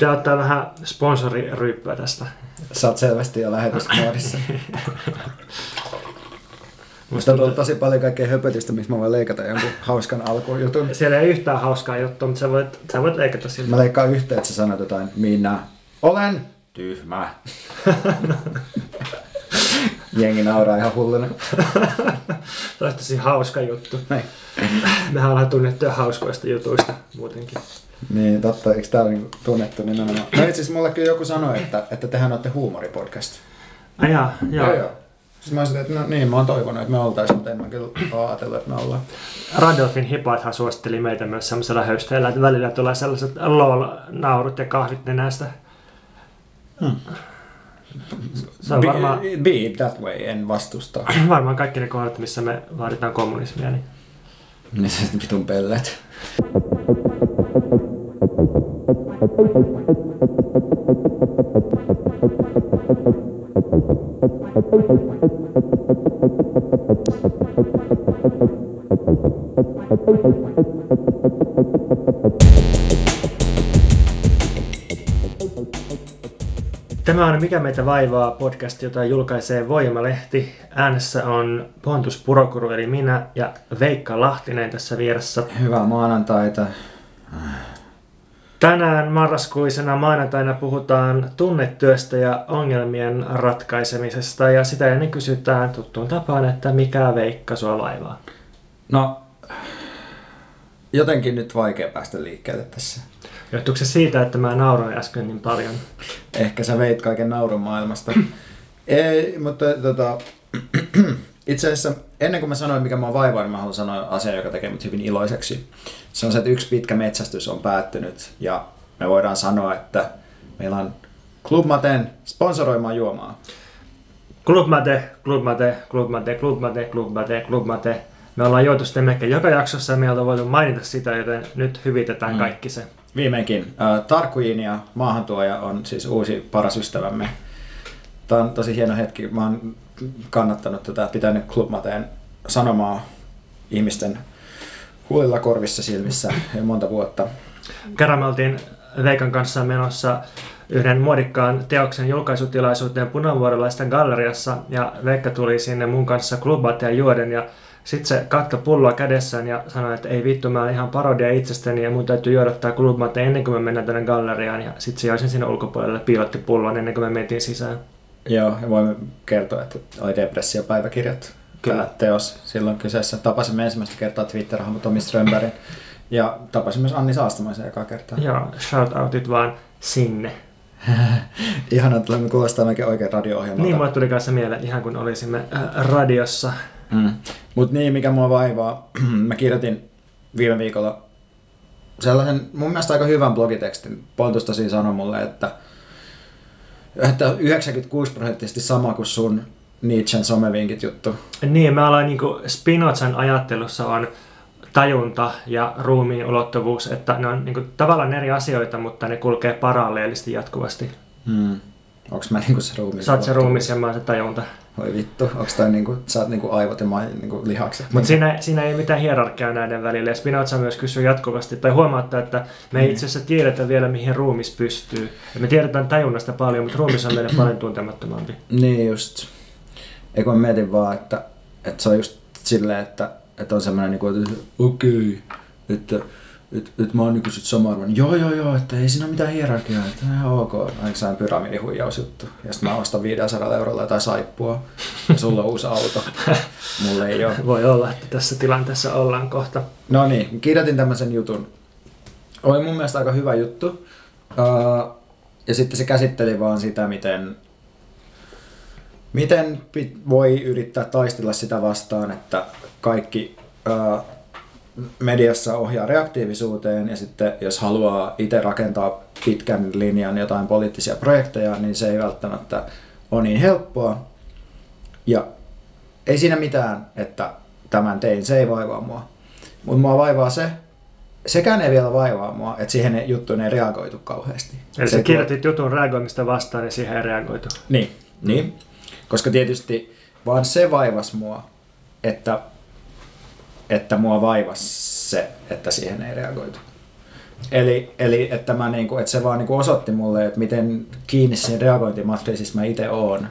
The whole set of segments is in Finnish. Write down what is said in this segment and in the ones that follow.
Pitää ottaa vähän sponsoriryyppää tästä. Sä oot selvästi jo lähetyskoodissa. Musta on tosi paljon kaikkea höpötystä, missä mä voin leikata jonkun hauskan alkujutun. Siellä ei yhtään hauskaa juttua, mutta sä voit, sä voit leikata siltä. Mä leikkaan yhteen, että sä sanot jotain. Minä olen tyhmä. Jengi nauraa ihan hulluna. Tämä tosi hauska juttu. Näin. Mehän ollaan tunnettuja hauskoista jutuista muutenkin. Niin, totta. Eikö tää ole niinku tunnettu nimenomaan? No itse asiassa mulle kyllä joku sanoi, että, että tehän olette huumoripodcast. Ai jaa, joo. joo. Siis mä olisin, että no niin, mä oon toivonut, että me oltais, mutta en mä kyllä ole ajatellut, että me ollaan. Radolfin hipathan suositteli meitä myös semmoisella höysteellä, että välillä tulee sellaiset lol-naurut ja kahvit nenästä. Hmm. Se on varmaan, Be, be it that way, en vastusta. varmaan kaikki ne kohdat, missä me vaaditaan kommunismia. Niin. Niin se vitun pellet. Tämä on Mikä meitä vaivaa podcast, jota julkaisee Voimalehti. Äänessä on Pontus Purokuru eli minä ja Veikka Lahtinen tässä vieressä. Hyvää maanantaita. Tänään marraskuisena maanantaina puhutaan tunnetyöstä ja ongelmien ratkaisemisesta ja sitä ennen kysytään tuttuun tapaan, että mikä Veikka sua vaivaa. No, jotenkin nyt vaikea päästä liikkeelle tässä. Johtuuko se siitä, että mä nauroin äsken niin paljon? Ehkä sä veit kaiken naurun maailmasta. Ei, mutta tota, itse asiassa ennen kuin mä sanoin, mikä mua vaivaa, niin mä haluan sanoa asian, joka tekee mut hyvin iloiseksi. Se on se, että yksi pitkä metsästys on päättynyt ja me voidaan sanoa, että meillä on Club Maten sponsoroimaan juomaa. Club Mate, Club Mate, Club Mate, Club Mate, Club Mate, Club Mate. Me ollaan juotu sitten melkein joka jaksossa ja me ollaan voitu mainita sitä, joten nyt hyvitetään Mm. kaikki se. Viimeinkin. Tarkuin ja maahantuoja on siis uusi paras ystävämme. Tämä on tosi hieno hetki. Mä oon kannattanut tätä, pitänyt Club Mateen sanomaa ihmisten huulilla, korvissa, silmissä jo monta vuotta. Kerran me oltiin Veikan kanssa menossa yhden muodikkaan teoksen julkaisutilaisuuteen punavuorolaisten galleriassa ja Veikka tuli sinne mun kanssa klubateen juoden ja sitten se katto pulloa kädessään ja sanoi, että ei vittu, mä oon ihan parodia itsestäni ja mun täytyy juoda tää klubmate ennen kuin me mennään tänne galleriaan ja sitten se jäi sen sinne ulkopuolelle piilotti pullon ennen kuin me mentiin sisään. Joo, ja voimme kertoa, että oli depressiopäiväkirjat. Kyllä. Tämä teos silloin kyseessä. Tapasimme ensimmäistä kertaa Twitter-hahmo Tomi Strömbergin ja tapasimme myös Anni Saastamaisen ekaa kertaa. Joo, shout outit vaan sinne. Ihana, että me kuulostaa melkein oikein radio-ohjelmalta. Niin mulle tuli kanssa mieleen, ihan kun olisimme äh, radiossa. Mm. Mutta niin, mikä mua vaivaa, mä kirjoitin viime viikolla sellaisen mun mielestä aika hyvän blogitekstin. Pontus tosi sanoi mulle, että, että 96 prosenttisesti sama kuin sun Nietzschen somevinkit juttu. Niin, mä aloin niinku Spinozan ajattelussa on tajunta ja ruumiin ulottuvuus, että ne on niinku tavallaan eri asioita, mutta ne kulkee paralleellisesti jatkuvasti. Hmm. Onks mä niinku se ruumis? Sä oot se ruumis ja mä oon se tajunta. Voi vittu, onks toi niinku, sä oot niinku aivot ja mä niinku lihakset? Mutta siinä, siinä ei mitään hierarkiaa näiden välillä. Ja Spinoza myös kysyy jatkuvasti, tai huomautta, että me ei Mm. itse asiassa tiedetä vielä, mihin ruumis pystyy. Ja me tiedetään tajunnasta paljon, mutta ruumis on meille paljon tuntemattomampi. Niin just. Eikö mä mietin vaan, että, että se on just silleen, että, että on semmoinen niinku, että okei, että, että, että mä oon niinku sit sama arvoinen. Joo, joo, joo, että ei siinä ole mitään hierarkiaa, että ihan ok. Aina sellainen pyramidihuijausjuttu. Ja sitten mä ostan 500 eurolla jotain saippua. Ja sulla on uusi auto. Mulla ei ole. Voi olla, että tässä tilanteessa ollaan kohta. No niin, kirjoitin tämmöisen jutun. Oli mun mielestä aika hyvä juttu. Ja sitten se käsitteli vaan sitä, miten, miten voi yrittää taistella sitä vastaan, että kaikki mediassa ohjaa reaktiivisuuteen ja sitten jos haluaa itse rakentaa pitkän linjan jotain poliittisia projekteja, niin se ei välttämättä ole niin helppoa. Ja ei siinä mitään, että tämän tein, se ei vaivaa mua. Mutta mua vaivaa se, sekään ei vielä vaivaa mua, että siihen juttuun ei reagoitu kauheasti. Eli se sä kirjoitit jutun reagoimista vastaan ja siihen ei reagoitu. Niin, niin. Koska tietysti vaan se vaivas mua, että, että mua vaivas se, että siihen ei reagoitu. Eli, eli että, mä niinku, että se vaan niinku osoitti mulle, että miten kiinni siinä reagointimatriisissa mä itse oon.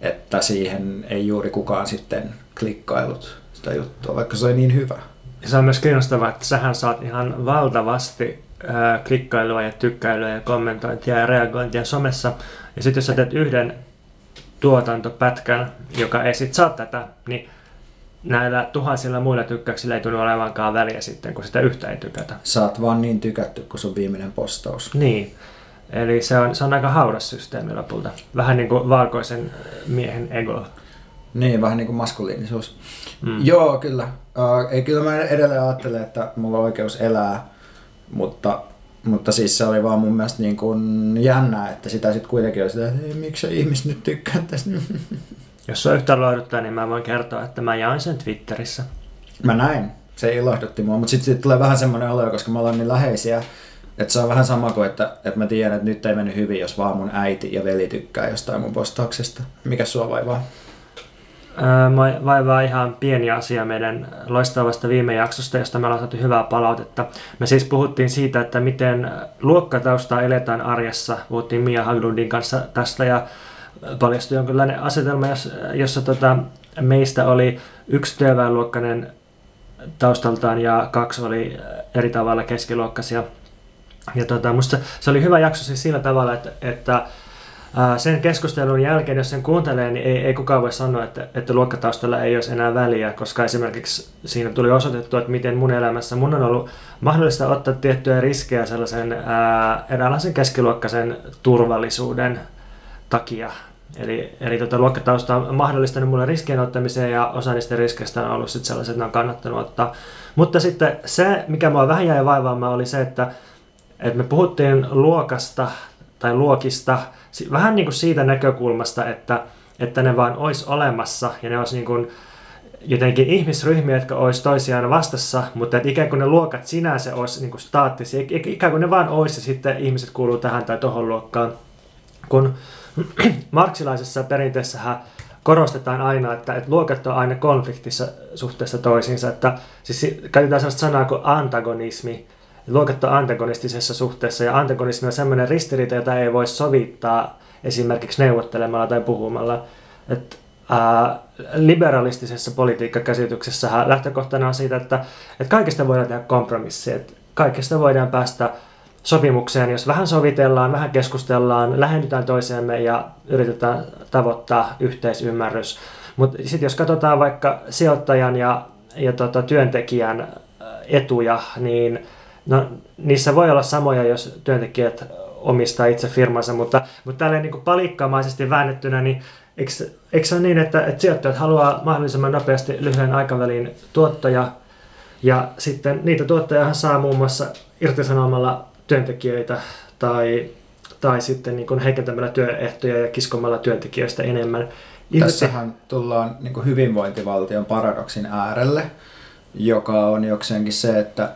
Että siihen ei juuri kukaan sitten klikkailut sitä juttua, vaikka se oli niin hyvä. Ja se on myös kiinnostavaa, että sähän saat ihan valtavasti ää, klikkailua ja tykkäilyä ja kommentointia ja reagointia somessa. Ja sitten jos sä teet yhden tuotantopätkän, joka ei sit saa tätä, niin näillä tuhansilla muilla tykkäyksillä ei tunnu olevankaan väliä sitten, kun sitä yhtä ei tykätä. Saat vaan niin tykätty, kun sun viimeinen postaus. Niin. Eli se on, se on aika hauras systeemi lopulta. Vähän niin kuin valkoisen miehen ego. Niin, vähän niin kuin maskuliinisuus. Mm. Joo, kyllä. Uh, ei, kyllä mä edelleen ajattelen, että mulla on oikeus elää, mutta, mutta siis se oli vaan mun mielestä niin kuin jännää, että sitä sitten kuitenkin oli sitä, että miksi ihmiset nyt tykkää tästä. Jos on yhtä lohduttaa, niin mä voin kertoa, että mä jaoin sen Twitterissä. Mä näin. Se ilahdutti mua, mutta sitten sit tulee vähän semmoinen olo, koska me ollaan niin läheisiä, että se on vähän sama kuin, että, että mä tiedän, että nyt ei mennyt hyvin, jos vaan mun äiti ja veli tykkää jostain mun postauksesta. Mikä sua vaivaa? Mä vaivaa ihan pieni asia meidän loistavasta viime jaksosta, josta me ollaan saatu hyvää palautetta. Me siis puhuttiin siitä, että miten luokkataustaa eletään arjessa. Puhuttiin Mia Haglundin kanssa tästä ja paljastui jonkinlainen asetelma, jossa tota, meistä oli yksi työväenluokkainen taustaltaan ja kaksi oli eri tavalla keskiluokkaisia. Ja tota, musta se oli hyvä jakso siis sillä tavalla, että, että sen keskustelun jälkeen, jos sen kuuntelee, niin ei, ei kukaan voi sanoa, että, että luokkataustalla ei olisi enää väliä, koska esimerkiksi siinä tuli osoitettu, että miten mun elämässä mun on ollut mahdollista ottaa tiettyjä riskejä sellaisen ää, eräänlaisen keskiluokkaisen turvallisuuden takia. Eli, eli tota, luokkatausta on mahdollistanut mulle riskien ottamiseen ja osa niistä riskeistä on ollut sitten sellaiset, että ne on kannattanut ottaa. Mutta sitten se, mikä mua vähän jäi vaivaamaan, oli se, että, että me puhuttiin luokasta tai luokista vähän niin kuin siitä näkökulmasta, että, että ne vaan olisi olemassa ja ne olisi niin kuin jotenkin ihmisryhmiä, jotka olisi toisiaan vastassa, mutta että ikään kuin ne luokat sinänsä olisi niin kuin staattisia, ikään kuin ne vaan olisi ja sitten ihmiset kuuluu tähän tai tohon luokkaan. Kun marksilaisessa perinteessähän korostetaan aina, että, että luokat on aina konfliktissa suhteessa toisiinsa. Että, siis käytetään sellaista sanaa kuin antagonismi. Luokat on antagonistisessa suhteessa ja antagonismi on sellainen ristiriita, jota ei voi sovittaa esimerkiksi neuvottelemalla tai puhumalla. Että, ää, liberalistisessa politiikkakäsityksessä lähtökohtana on siitä, että, että kaikista voidaan tehdä kompromisseja. Että kaikista voidaan päästä sopimukseen, jos vähän sovitellaan, vähän keskustellaan, lähennytään toisiamme ja yritetään tavoittaa yhteisymmärrys. Mutta sitten jos katsotaan vaikka sijoittajan ja, ja tota, työntekijän etuja, niin no, niissä voi olla samoja, jos työntekijät omistaa itse firmansa, mutta, mutta tälleen niin palikkaamaisesti väännettynä, niin eikö, eikö se ole niin, että, että sijoittajat haluaa mahdollisimman nopeasti lyhyen aikavälin tuottoja, ja sitten niitä tuottoja saa muun muassa irtisanomalla työntekijöitä tai, tai sitten niin kuin heikentämällä työehtoja ja kiskomalla työntekijöistä enemmän. Tässähän tullaan niin kuin hyvinvointivaltion paradoksin äärelle, joka on jokseenkin se, että,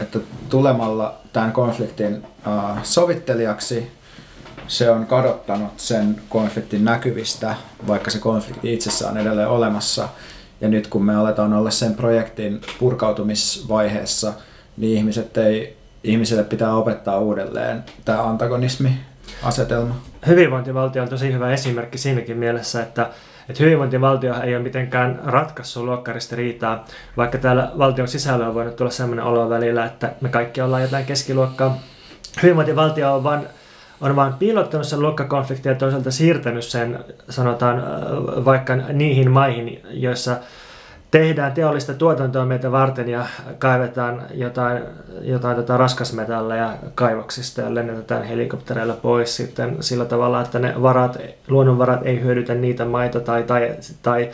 että tulemalla tämän konfliktin uh, sovittelijaksi se on kadottanut sen konfliktin näkyvistä, vaikka se konflikti itsessään on edelleen olemassa. Ja nyt kun me aletaan olla sen projektin purkautumisvaiheessa, niin ihmiset ei ihmisille pitää opettaa uudelleen tämä antagonismi-asetelma. Hyvinvointivaltio on tosi hyvä esimerkki siinäkin mielessä, että, että hyvinvointivaltio ei ole mitenkään ratkaissut luokkaristiriitaa, vaikka täällä valtion sisällä on voinut tulla sellainen olo välillä, että me kaikki ollaan jotain keskiluokkaa. Hyvinvointivaltio on vain on vain piilottanut sen luokkakonfliktin ja toisaalta siirtänyt sen, sanotaan, vaikka niihin maihin, joissa tehdään teollista tuotantoa meitä varten ja kaivetaan jotain, jotain tota raskasmetalleja kaivoksista ja lennätetään helikoptereilla pois sitten sillä tavalla, että ne varat, luonnonvarat ei hyödytä niitä maita tai, tai, tai,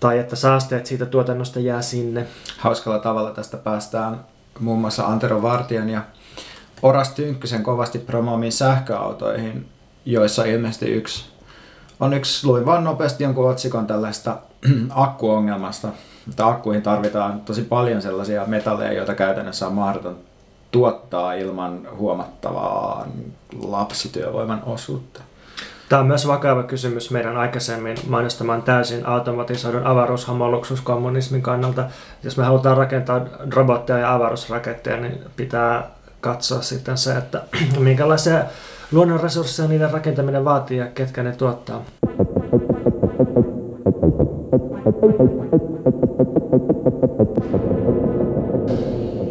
tai että saasteet siitä tuotannosta jää sinne. Hauskalla tavalla tästä päästään muun muassa Antero Vartian ja Oras Tynkkysen kovasti promoomiin sähköautoihin, joissa ilmeisesti yksi on yksi, luin vaan nopeasti jonkun otsikon tällaista akkuongelmasta. Mutta akkuihin tarvitaan tosi paljon sellaisia metalleja, joita käytännössä on mahdoton tuottaa ilman huomattavaa lapsityövoiman osuutta. Tämä on myös vakava kysymys meidän aikaisemmin mainostamaan täysin automatisoidun avaruushamoluksuskommunismin kannalta. Jos me halutaan rakentaa robotteja ja avaruusraketteja, niin pitää katsoa sitten se, että minkälaisia luonnonresursseja niiden rakentaminen vaatii ja ketkä ne tuottaa.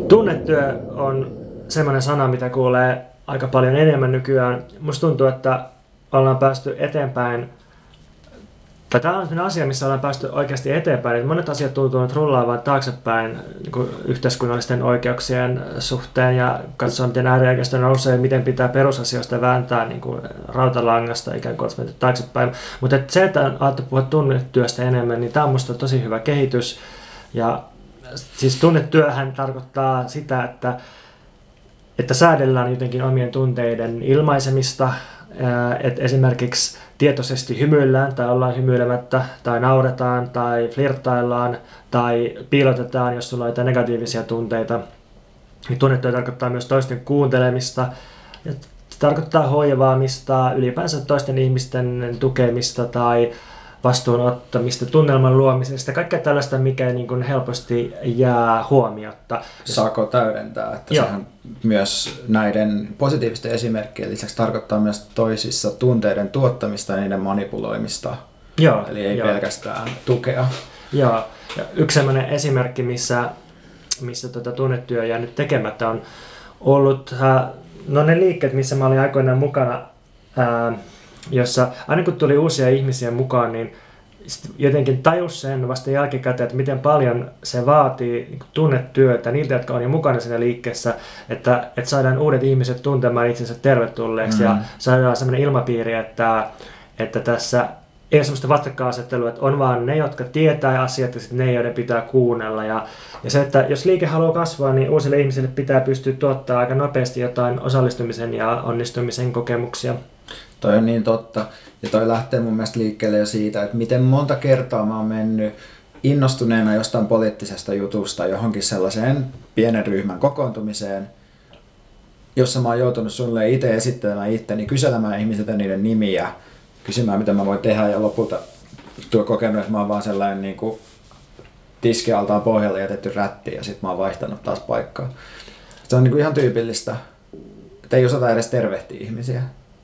Tunnetyö on semmoinen sana, mitä kuulee aika paljon enemmän nykyään. Musta tuntuu, että ollaan päästy eteenpäin tämä on sellainen asia, missä ollaan päästy oikeasti eteenpäin. Monet asiat tuntuvat rullaavan taaksepäin niin yhteiskunnallisten oikeuksien suhteen ja katsoa, miten ääriaikeisto nousee, miten pitää perusasioista vääntää niin kuin rautalangasta ikään kuin menty taaksepäin. Mutta että se, että alettu puhua tunnetyöstä enemmän, niin tämä on minusta tosi hyvä kehitys. Ja siis tunnetyöhän tarkoittaa sitä, että, että säädellään jotenkin omien tunteiden ilmaisemista, että esimerkiksi tietoisesti hymyillään tai ollaan hymyilemättä tai nauretaan tai flirttaillaan tai piilotetaan, jos sulla on jotain negatiivisia tunteita. Niin tunnettuja tarkoittaa myös toisten kuuntelemista. Se tarkoittaa hoivaamista, ylipäänsä toisten ihmisten tukemista tai vastuunottamista, tunnelman luomisesta, kaikkea tällaista, mikä niin kuin helposti jää huomiotta. Saako täydentää, että Joo. sehän myös näiden positiivisten esimerkkien lisäksi tarkoittaa myös toisissa tunteiden tuottamista ja niiden manipuloimista. Joo, Eli ei jo. pelkästään tukea. Joo, ja yksi sellainen esimerkki, missä, missä tuota tunnetyö jäänyt tekemättä on ollut äh, no ne liikkeet, missä mä olin aikoinaan mukana, ää, jossa aina kun tuli uusia ihmisiä mukaan, niin jotenkin tajus sen vasta jälkikäteen, että miten paljon se vaatii niin tunnetyötä niiltä, jotka on jo mukana siinä liikkeessä, että, että saadaan uudet ihmiset tuntemaan itsensä tervetulleeksi mm-hmm. ja saadaan sellainen ilmapiiri, että, että tässä ei ole sellaista vastakkainasettelua, että on vaan ne, jotka tietää asiat ja sitten ne, joiden pitää kuunnella. Ja, ja se, että jos liike haluaa kasvaa, niin uusille ihmisille pitää pystyä tuottaa aika nopeasti jotain osallistumisen ja onnistumisen kokemuksia. Toi on niin totta. Ja toi lähtee mun mielestä liikkeelle jo siitä, että miten monta kertaa mä oon mennyt innostuneena jostain poliittisesta jutusta johonkin sellaiseen pienen ryhmän kokoontumiseen, jossa mä oon joutunut sulle itse esittelemään itteni, kyselemään ihmisiltä niiden nimiä, kysymään mitä mä voin tehdä ja lopulta tuo kokenut, että mä oon vaan sellainen niin kuin tiskialtaan pohjalle jätetty rätti ja sitten mä oon vaihtanut taas paikkaa. Se on niin kuin ihan tyypillistä, että ei osata edes tervehtiä ihmisiä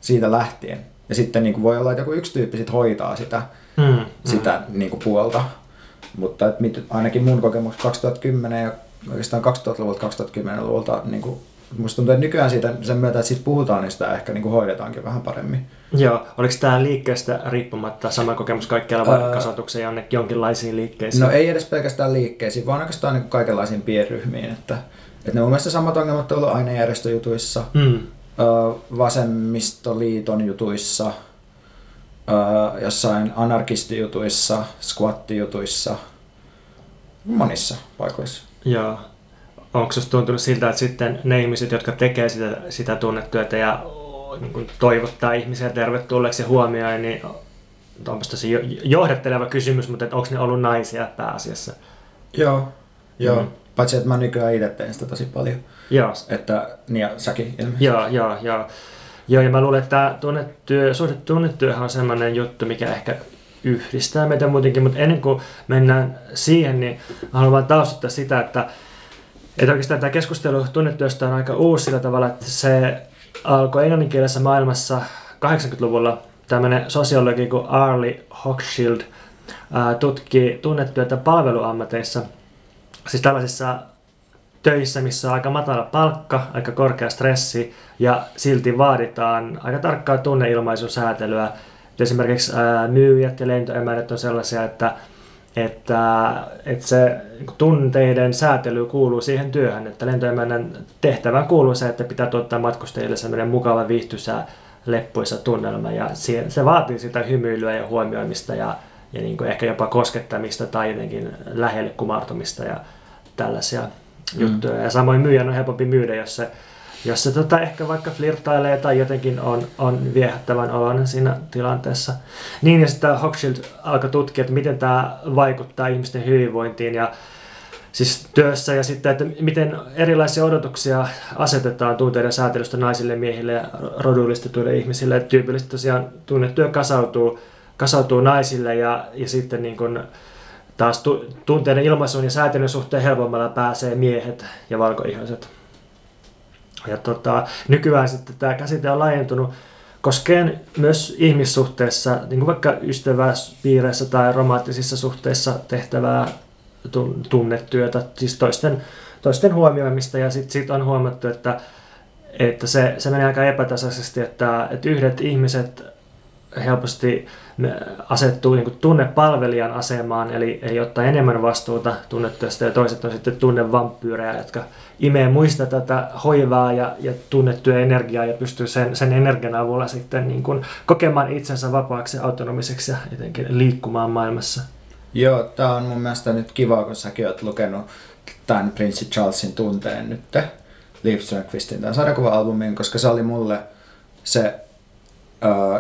siitä lähtien. Ja sitten niin kuin voi olla, että joku yksi tyyppi sit hoitaa sitä, mm, sitä mm. Niin kuin puolta. Mutta että mit, ainakin mun kokemus 2010 ja oikeastaan 2000-luvulta 2010-luvulta niin kuin Musta tuntuu, että nykyään siitä, sen myötä, että siitä puhutaan, niin sitä ehkä niin kuin hoidetaankin vähän paremmin. Joo, oliko tämä liikkeestä riippumatta sama kokemus kaikkialla vai kasvatuksen jonnekin jonkinlaisiin liikkeisiin? No ei edes pelkästään liikkeisiin, vaan oikeastaan niin kaikenlaisiin pienryhmiin. Että, että ne on mielestäni samat ongelmat on ollut ainejärjestöjutuissa, mm vasemmistoliiton jutuissa, jossain anarkistijutuissa, squattijutuissa, monissa paikoissa. Joo. Onko sinusta tuntunut siltä, että sitten ne ihmiset, jotka tekee sitä, sitä tunnetyötä ja niin kuin toivottaa ihmisiä tervetulleeksi ja huomioon, niin onpa tosi johdatteleva kysymys, mutta onko ne ollut naisia pääasiassa? Joo, joo. Mm. Paitsi, että mä nykyään itse teen sitä tosi paljon. Joo. Että, niin ja säkin ilmeisesti. Joo, joo, joo. Joo, ja mä luulen, että tämä tunnetyö, suhde tunnetyöhän on sellainen juttu, mikä ehkä yhdistää meitä muutenkin, mutta ennen kuin mennään siihen, niin haluan vain taustuttaa sitä, että, että oikeastaan tämä keskustelu tunnetyöstä on aika uusi sillä tavalla, että se alkoi englanninkielisessä maailmassa 80-luvulla tämmöinen sosiologi kuin Arlie Hochschild tutki tunnetyötä palveluammateissa, siis tällaisissa töissä, missä on aika matala palkka, aika korkea stressi ja silti vaaditaan aika tarkkaa tunneilmaisusäätelyä. Esimerkiksi ää, myyjät ja lentoemännät on sellaisia, että, että, että se tunteiden säätely kuuluu siihen työhön, että lentoemännän tehtävään kuuluu se, että pitää tuottaa matkustajille sellainen mukava, viihtysä, leppuisa tunnelma ja se vaatii sitä hymyilyä ja huomioimista ja, ja niin kuin ehkä jopa koskettamista tai jotenkin lähelle kumartumista ja tällaisia mm. juttuja. Ja samoin myyjän on helpompi myydä, jos se, jos se tota, ehkä vaikka flirttailee tai jotenkin on, on viehättävän oloinen siinä tilanteessa. Niin, ja sitten Hochschild alkoi tutkia, että miten tämä vaikuttaa ihmisten hyvinvointiin ja siis työssä ja sitten, että miten erilaisia odotuksia asetetaan tunteiden säätelystä naisille, miehille ja rodullistetuille ihmisille. Että tyypillisesti tosiaan tunnetyö kasautuu, kasautuu naisille ja, ja sitten niin kuin, Taas tunteiden ilmaisun ja säätelyn suhteen helpommalla pääsee miehet ja valkoihoiset. ja tota, nykyään sitten tämä käsite on laajentunut koskeen myös ihmissuhteessa, niin kuin vaikka ystäväspiireissä tai romantisissa suhteissa tehtävää tunnetyötä, siis toisten, toisten huomioimista ja sitten sit on huomattu, että, että se, se menee aika epätasaisesti, että, että yhdet ihmiset helposti asettuu niin kuin tunnepalvelijan asemaan, eli, eli ottaa enemmän vastuuta tunnetyöstä ja toiset on sitten tunnevampyyrejä, jotka imee muista tätä hoivaa ja, ja tunnettuja energiaa ja pystyy sen, sen energian avulla sitten niin kuin kokemaan itsensä vapaaksi ja autonomiseksi ja jotenkin liikkumaan maailmassa. Joo, tämä on mun mielestä nyt kiva, kun säkin oot lukenut tämän Prince Charlesin tunteen nyt, Liv Strömqvistin tämän sarjakuva-albumin, koska se oli mulle se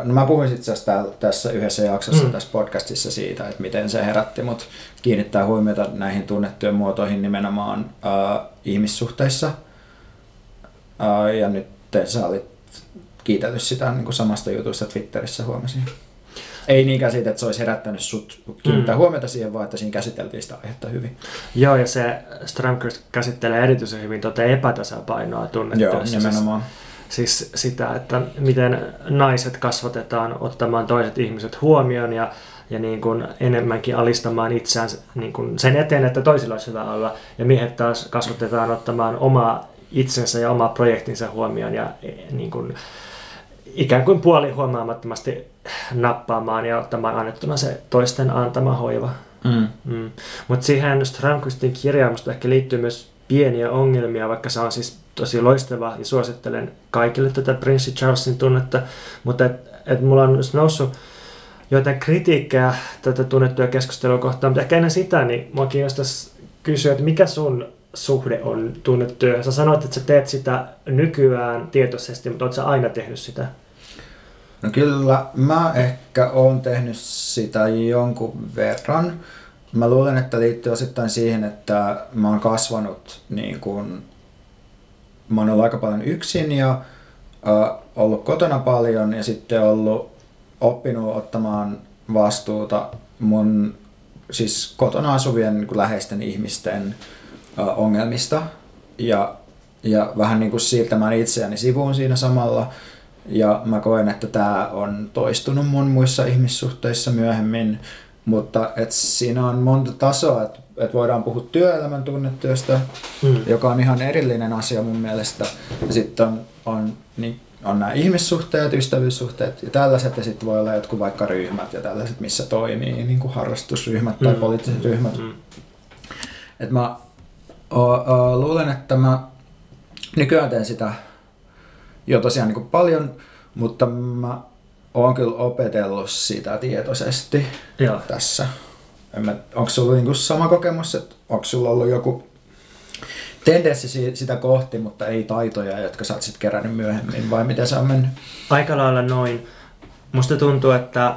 no mä puhuin itse asiassa tässä yhdessä jaksossa mm. tässä podcastissa siitä, että miten se herätti mut kiinnittää huomiota näihin tunnettujen muotoihin nimenomaan uh, ihmissuhteissa. Uh, ja nyt sä olit kiitellyt sitä niin kuin samasta jutusta Twitterissä huomasin. Ei niinkään siitä, että se olisi herättänyt sut kiinnittää mm. huomiota siihen, vaan että siinä käsiteltiin sitä aihetta hyvin. Joo, ja se Strömquist käsittelee erityisen hyvin tuota epätasapainoa tunnetyössä. Joo, nimenomaan. Siis siis sitä, että miten naiset kasvatetaan ottamaan toiset ihmiset huomioon ja, ja niin kuin enemmänkin alistamaan itseään niin kuin sen eteen, että toisilla olisi hyvä olla. Ja miehet taas kasvatetaan ottamaan omaa itsensä ja omaa projektinsa huomioon ja e, niin kuin, ikään kuin puoli huomaamattomasti nappaamaan ja ottamaan annettuna se toisten antama hoiva. Mm. Mm. Mutta siihen Strömqvistin kirjaan ehkä liittyy myös pieniä ongelmia, vaikka se on siis tosi loistava ja suosittelen kaikille tätä Prince Charlesin tunnetta, mutta et, et mulla on noussut joitain kritiikkejä tätä tunnettua keskustelua kohtaan, mutta ehkä ennen sitä, niin mua kiinnostaisi kysyä, että mikä sun suhde on tunnettyä? Sä sanoit, että sä teet sitä nykyään tietoisesti, mutta ootko aina tehnyt sitä? No kyllä, mä ehkä oon tehnyt sitä jonkun verran. Mä luulen, että liittyy osittain siihen, että mä oon kasvanut niin kuin mä oon ollut aika paljon yksin ja uh, ollut kotona paljon ja sitten ollut oppinut ottamaan vastuuta mun siis kotona asuvien niin kuin läheisten ihmisten uh, ongelmista ja, ja vähän niin kuin siirtämään itseäni sivuun siinä samalla. Ja mä koen, että tämä on toistunut mun muissa ihmissuhteissa myöhemmin, mutta et siinä on monta tasoa, että et voidaan puhua työelämän tunnetyöstä, mm. joka on ihan erillinen asia mun mielestä. Ja sitten on, on, niin, on nämä ihmissuhteet, ystävyyssuhteet ja tällaiset, ja sitten voi olla jotkut vaikka ryhmät ja tällaiset, missä toimii niin kuin harrastusryhmät tai mm. poliittiset ryhmät. Mm. Et mä o, o, luulen, että mä nykyään teen sitä jo tosiaan niin kuin paljon, mutta mä oon kyllä opetellut sitä tietoisesti Joo. tässä. En mä, onko sulla niinku sama kokemus, että onko sulla ollut joku tendenssi sitä kohti, mutta ei taitoja, jotka sä oot sitten kerännyt myöhemmin, vai miten se on mennyt? Aika lailla noin. Musta tuntuu, että,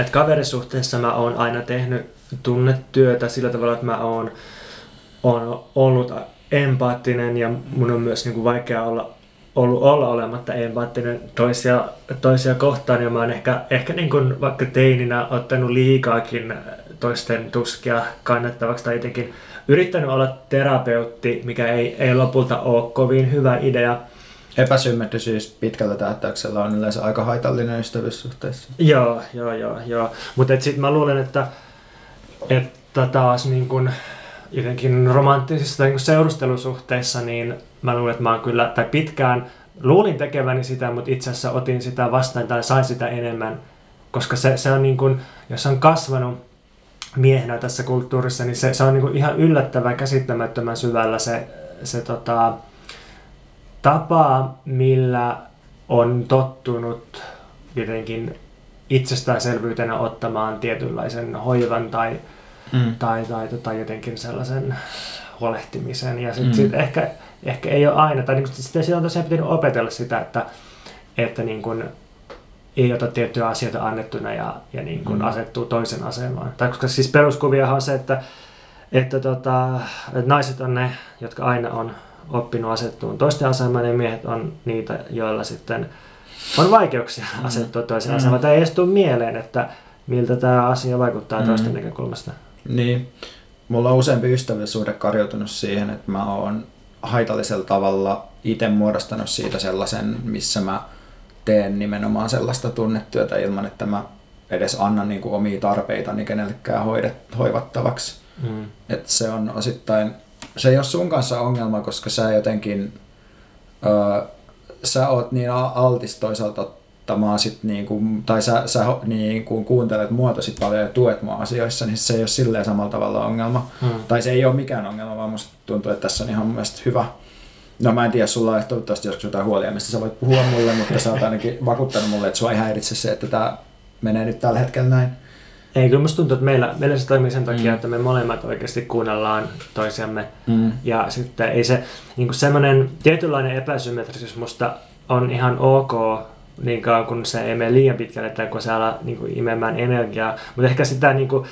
että kaverisuhteessa mä oon aina tehnyt tunnetyötä sillä tavalla, että mä oon, oon ollut empaattinen ja mun on myös niin kuin vaikea olla ollut olla olematta empaattinen toisia, toisia kohtaan ja mä oon ehkä, ehkä niin kuin vaikka teininä ottanut liikaakin toisten tuskia kannettavaksi tai jotenkin yrittänyt olla terapeutti, mikä ei, ei lopulta ole kovin hyvä idea. Epäsymmetrisyys pitkällä tähtäyksellä on yleensä aika haitallinen ystävyyssuhteessa. Joo, joo, joo, joo. Mutta sitten mä luulen, että, että taas niin kun jotenkin romanttisissa niin seurustelusuhteissa, niin mä luulen, että mä oon kyllä, tai pitkään luulin tekeväni sitä, mutta itse asiassa otin sitä vastaan tai sain sitä enemmän, koska se, se on niin kuin, jos on kasvanut miehenä tässä kulttuurissa, niin se, se on niin kuin ihan yllättävän käsittämättömän syvällä se, se tota, tapa, millä on tottunut jotenkin itsestäänselvyytenä ottamaan tietynlaisen hoivan tai, mm. tai, tai tota, jotenkin sellaisen huolehtimisen. Ja sitten mm. sit ehkä, ehkä ei ole aina, tai niin kuin, sitä on tosiaan pitänyt opetella sitä, että, että niin kuin, ei ota tiettyjä asioita annettuna ja, ja niin kuin mm. asettuu toisen asemaan. Tai koska siis peruskuviahan on se, että, että, tota, että naiset on ne, jotka aina on oppinut asettuun toisten asemaan ja miehet on niitä, joilla sitten on vaikeuksia mm. asettua toisen mm. asemaan. Tai ei edes tule mieleen, että miltä tämä asia vaikuttaa mm. toisten näkökulmasta. Niin. Mulla on useampi ystävyyssuhde karjoutunut siihen, että mä oon haitallisella tavalla itse muodostanut siitä sellaisen, missä mä teen nimenomaan sellaista tunnetyötä ilman, että mä edes annan niin kuin omia tarpeitani kenellekään hoidet, hoivattavaksi. Mm. Et se on osittain, se ei ole sun kanssa ongelma, koska sä jotenkin, öö, sä oot niin altis toisaalta ottamaan sit niinku, tai sä, sä niinku kuuntelet mua tosi paljon ja tuet mua asioissa, niin se ei ole silleen samalla tavalla ongelma. Hmm. Tai se ei ole mikään ongelma, vaan musta tuntuu, että tässä on ihan mun mielestä hyvä. No mä en tiedä, sulla on toivottavasti joskus jotain huolia, mistä sä voit puhua mulle, mutta sä oot ainakin vakuuttanut mulle, että sua ei häiritse se, että tämä menee nyt tällä hetkellä näin. Ei, kyllä musta tuntuu, että meillä, meillä se toimii sen takia, mm. että me molemmat oikeasti kuunnellaan toisiamme. Mm. Ja sitten ei se, niin semmoinen tietynlainen epäsymmetrisyys musta on ihan ok niin kauan kun se ei mene liian pitkälle tai kun se ala niin kuin, imemään energiaa. Mutta ehkä sitä, niin kuin,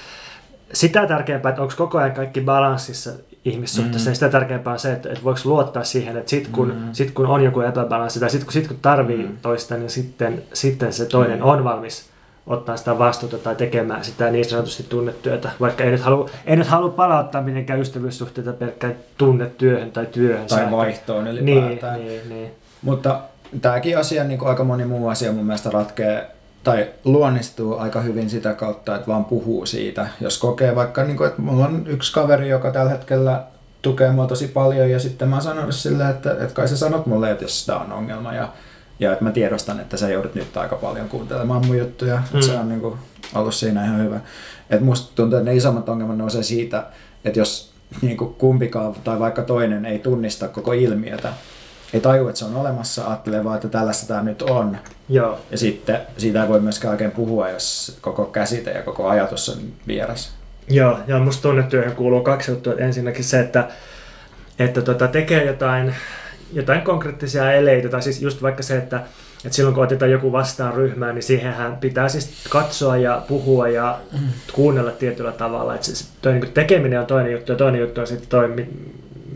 sitä tärkeämpää, että onko koko ajan kaikki balanssissa ihmissuhteessa, mm. sitä tärkeämpää on se, että, että voiko luottaa siihen, että sit kun, mm. sit kun on joku epäbalanssi tai sit kun, sit kun tarvii mm. toista, niin sitten, sitten se toinen mm. on valmis ottaa sitä vastuuta tai tekemään sitä niin sanotusti tunnetyötä, vaikka ei nyt halua, ei nyt halua palauttaa mitenkään ystävyyssuhteita pelkkään tunnetyöhön tai työhön. Tai vaihtoon ylipäätään. Niin, niin, niin. Mutta tämäkin asia, niin kuin aika moni muu asia mun mielestä ratkee tai luonnistuu aika hyvin sitä kautta, että vaan puhuu siitä. Jos kokee vaikka, niin kuin, että mulla on yksi kaveri, joka tällä hetkellä tukee mua tosi paljon ja sitten mä sanon sille, että, että kai sä sanot mulle, että jos sitä on ongelma ja, ja että mä tiedostan, että sä joudut nyt aika paljon kuuntelemaan mun juttuja. Mm. Että se on niin kuin, ollut siinä ihan hyvä. Että musta tuntuu, että ne isommat ongelmat nousee siitä, että jos niin kuin kumpikaan tai vaikka toinen ei tunnista koko ilmiötä, ei taju, että se on olemassa, ajattelee vaan, että tällaista tämä nyt on. Joo. Ja sitten siitä ei voi myöskään oikein puhua, jos koko käsite ja koko ajatus on vieras. Joo, ja musta tunnetyöhön kuuluu kaksi juttua. Ensinnäkin se, että, että tota, tekee jotain, jotain konkreettisia eleitä, tai siis just vaikka se, että, että silloin kun otetaan joku vastaan ryhmään, niin siihenhän pitää siis katsoa ja puhua ja kuunnella tietyllä tavalla. Että siis toi niin tekeminen on toinen juttu ja toinen juttu on sitten toi,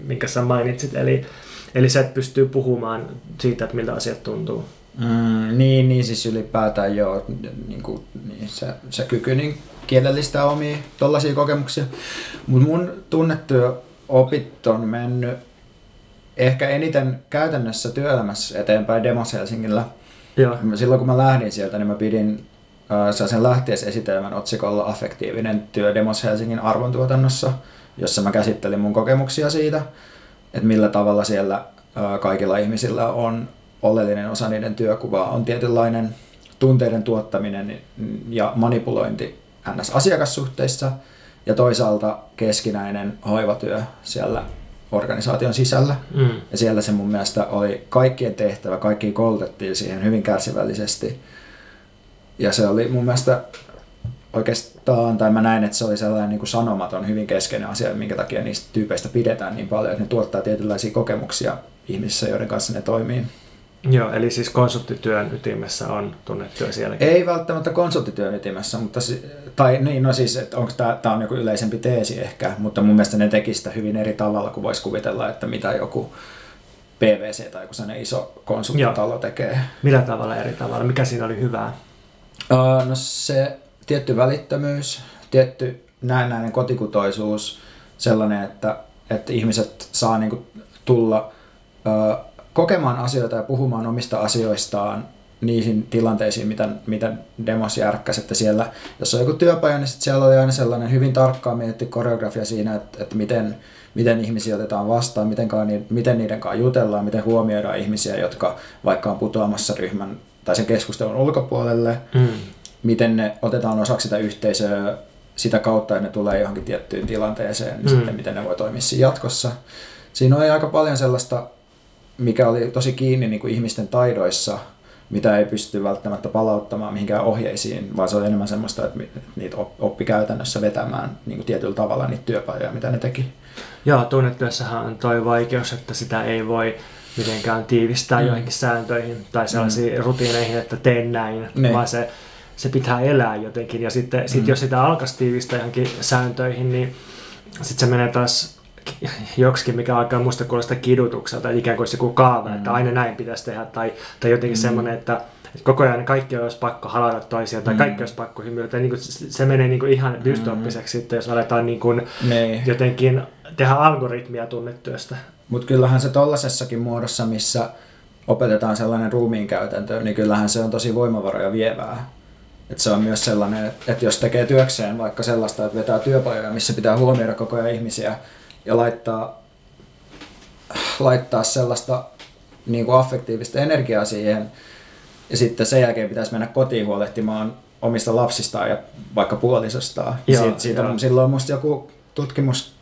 minkä sä mainitsit, eli Eli sä et pystyy puhumaan siitä, että miltä asiat tuntuu. Mm, niin, niin siis ylipäätään joo, niin kuin, niin se, se kyky niin kielellistä omia tollaisia kokemuksia. Mutta mun tunnettu opit on mennyt ehkä eniten käytännössä työelämässä eteenpäin Demos Helsingillä. Joo. Silloin kun mä lähdin sieltä, niin mä pidin äh, sen lähtiesesitelmän otsikolla Affektiivinen työ Demos Helsingin arvontuotannossa, jossa mä käsittelin mun kokemuksia siitä että millä tavalla siellä kaikilla ihmisillä on oleellinen osa niiden työkuvaa on tietynlainen tunteiden tuottaminen ja manipulointi NS-asiakassuhteissa ja toisaalta keskinäinen hoivatyö siellä organisaation sisällä. Mm. Ja siellä se mun mielestä oli kaikkien tehtävä, kaikki koulutettiin siihen hyvin kärsivällisesti. Ja se oli mun mielestä oikeastaan, tai mä näin, että se oli sellainen niin kuin sanomaton, hyvin keskeinen asia, minkä takia niistä tyypeistä pidetään niin paljon, että ne tuottaa tietynlaisia kokemuksia ihmisissä, joiden kanssa ne toimii. Joo, eli siis konsulttityön ytimessä on tunnettyä sielläkin? Ei välttämättä konsulttityön ytimessä, mutta tai niin, no siis, että onko tämä, tämä on joku yleisempi teesi ehkä, mutta mun mielestä ne teki sitä hyvin eri tavalla, kuin voisi kuvitella, että mitä joku PVC tai joku sellainen iso konsulttitalo tekee. Millä tavalla eri tavalla? Mikä siinä oli hyvää? Uh, no se tietty välittömyys, tietty näennäinen kotikutoisuus, sellainen, että, että ihmiset saa niin kuin tulla ö, kokemaan asioita ja puhumaan omista asioistaan niihin tilanteisiin, mitä, mitä demos järkkäsi, että siellä, jos on joku työpaja, niin siellä oli aina sellainen hyvin tarkkaan mietitty koreografia siinä, että, että miten, miten ihmisiä otetaan vastaan, miten, miten niiden kanssa jutellaan, miten huomioidaan ihmisiä, jotka vaikka on putoamassa ryhmän tai sen keskustelun ulkopuolelle, mm miten ne otetaan osaksi sitä yhteisöä sitä kautta, että ne tulee johonkin tiettyyn tilanteeseen, niin mm. sitten miten ne voi toimia siinä jatkossa. Siinä oli aika paljon sellaista, mikä oli tosi kiinni niin kuin ihmisten taidoissa, mitä ei pysty välttämättä palauttamaan mihinkään ohjeisiin, vaan se oli enemmän semmoista, että niitä oppi käytännössä vetämään niin kuin tietyllä tavalla niitä työpajoja, mitä ne teki. Joo, tunnetyössähän on toi vaikeus, että sitä ei voi mitenkään tiivistää mm. joihinkin sääntöihin tai sellaisiin mm. rutiineihin, että teen näin, ne. vaan se se pitää elää jotenkin. Ja sitten mm. sit jos sitä alkaisi tiivistää johonkin sääntöihin, niin sitten se menee taas joksikin, mikä alkaa musta kuulostaa kidutukselta, ikään kuin se joku kaava, mm. että aina näin pitäisi tehdä, tai, tai jotenkin mm. semmoinen, että koko ajan kaikki olisi pakko halata toisiaan, tai mm. kaikki olisi pakko hymyillä. Niin kuin, se menee niin kuin ihan dystoppiseksi mm. sitten, jos aletaan niin kuin, jotenkin tehdä algoritmia tunnetyöstä. Mutta kyllähän se tollasessakin muodossa, missä opetetaan sellainen ruumiin käytäntö, niin kyllähän se on tosi voimavaroja vievää. Et se on myös sellainen, että jos tekee työkseen vaikka sellaista, että vetää työpajoja, missä pitää huomioida koko ajan ihmisiä ja laittaa, laittaa sellaista niin kuin affektiivista energiaa siihen, ja sitten sen jälkeen pitäisi mennä kotiin huolehtimaan omista lapsistaan ja vaikka puolisostaan. Joo, siitä, siitä on silloin musta joku tutkimus,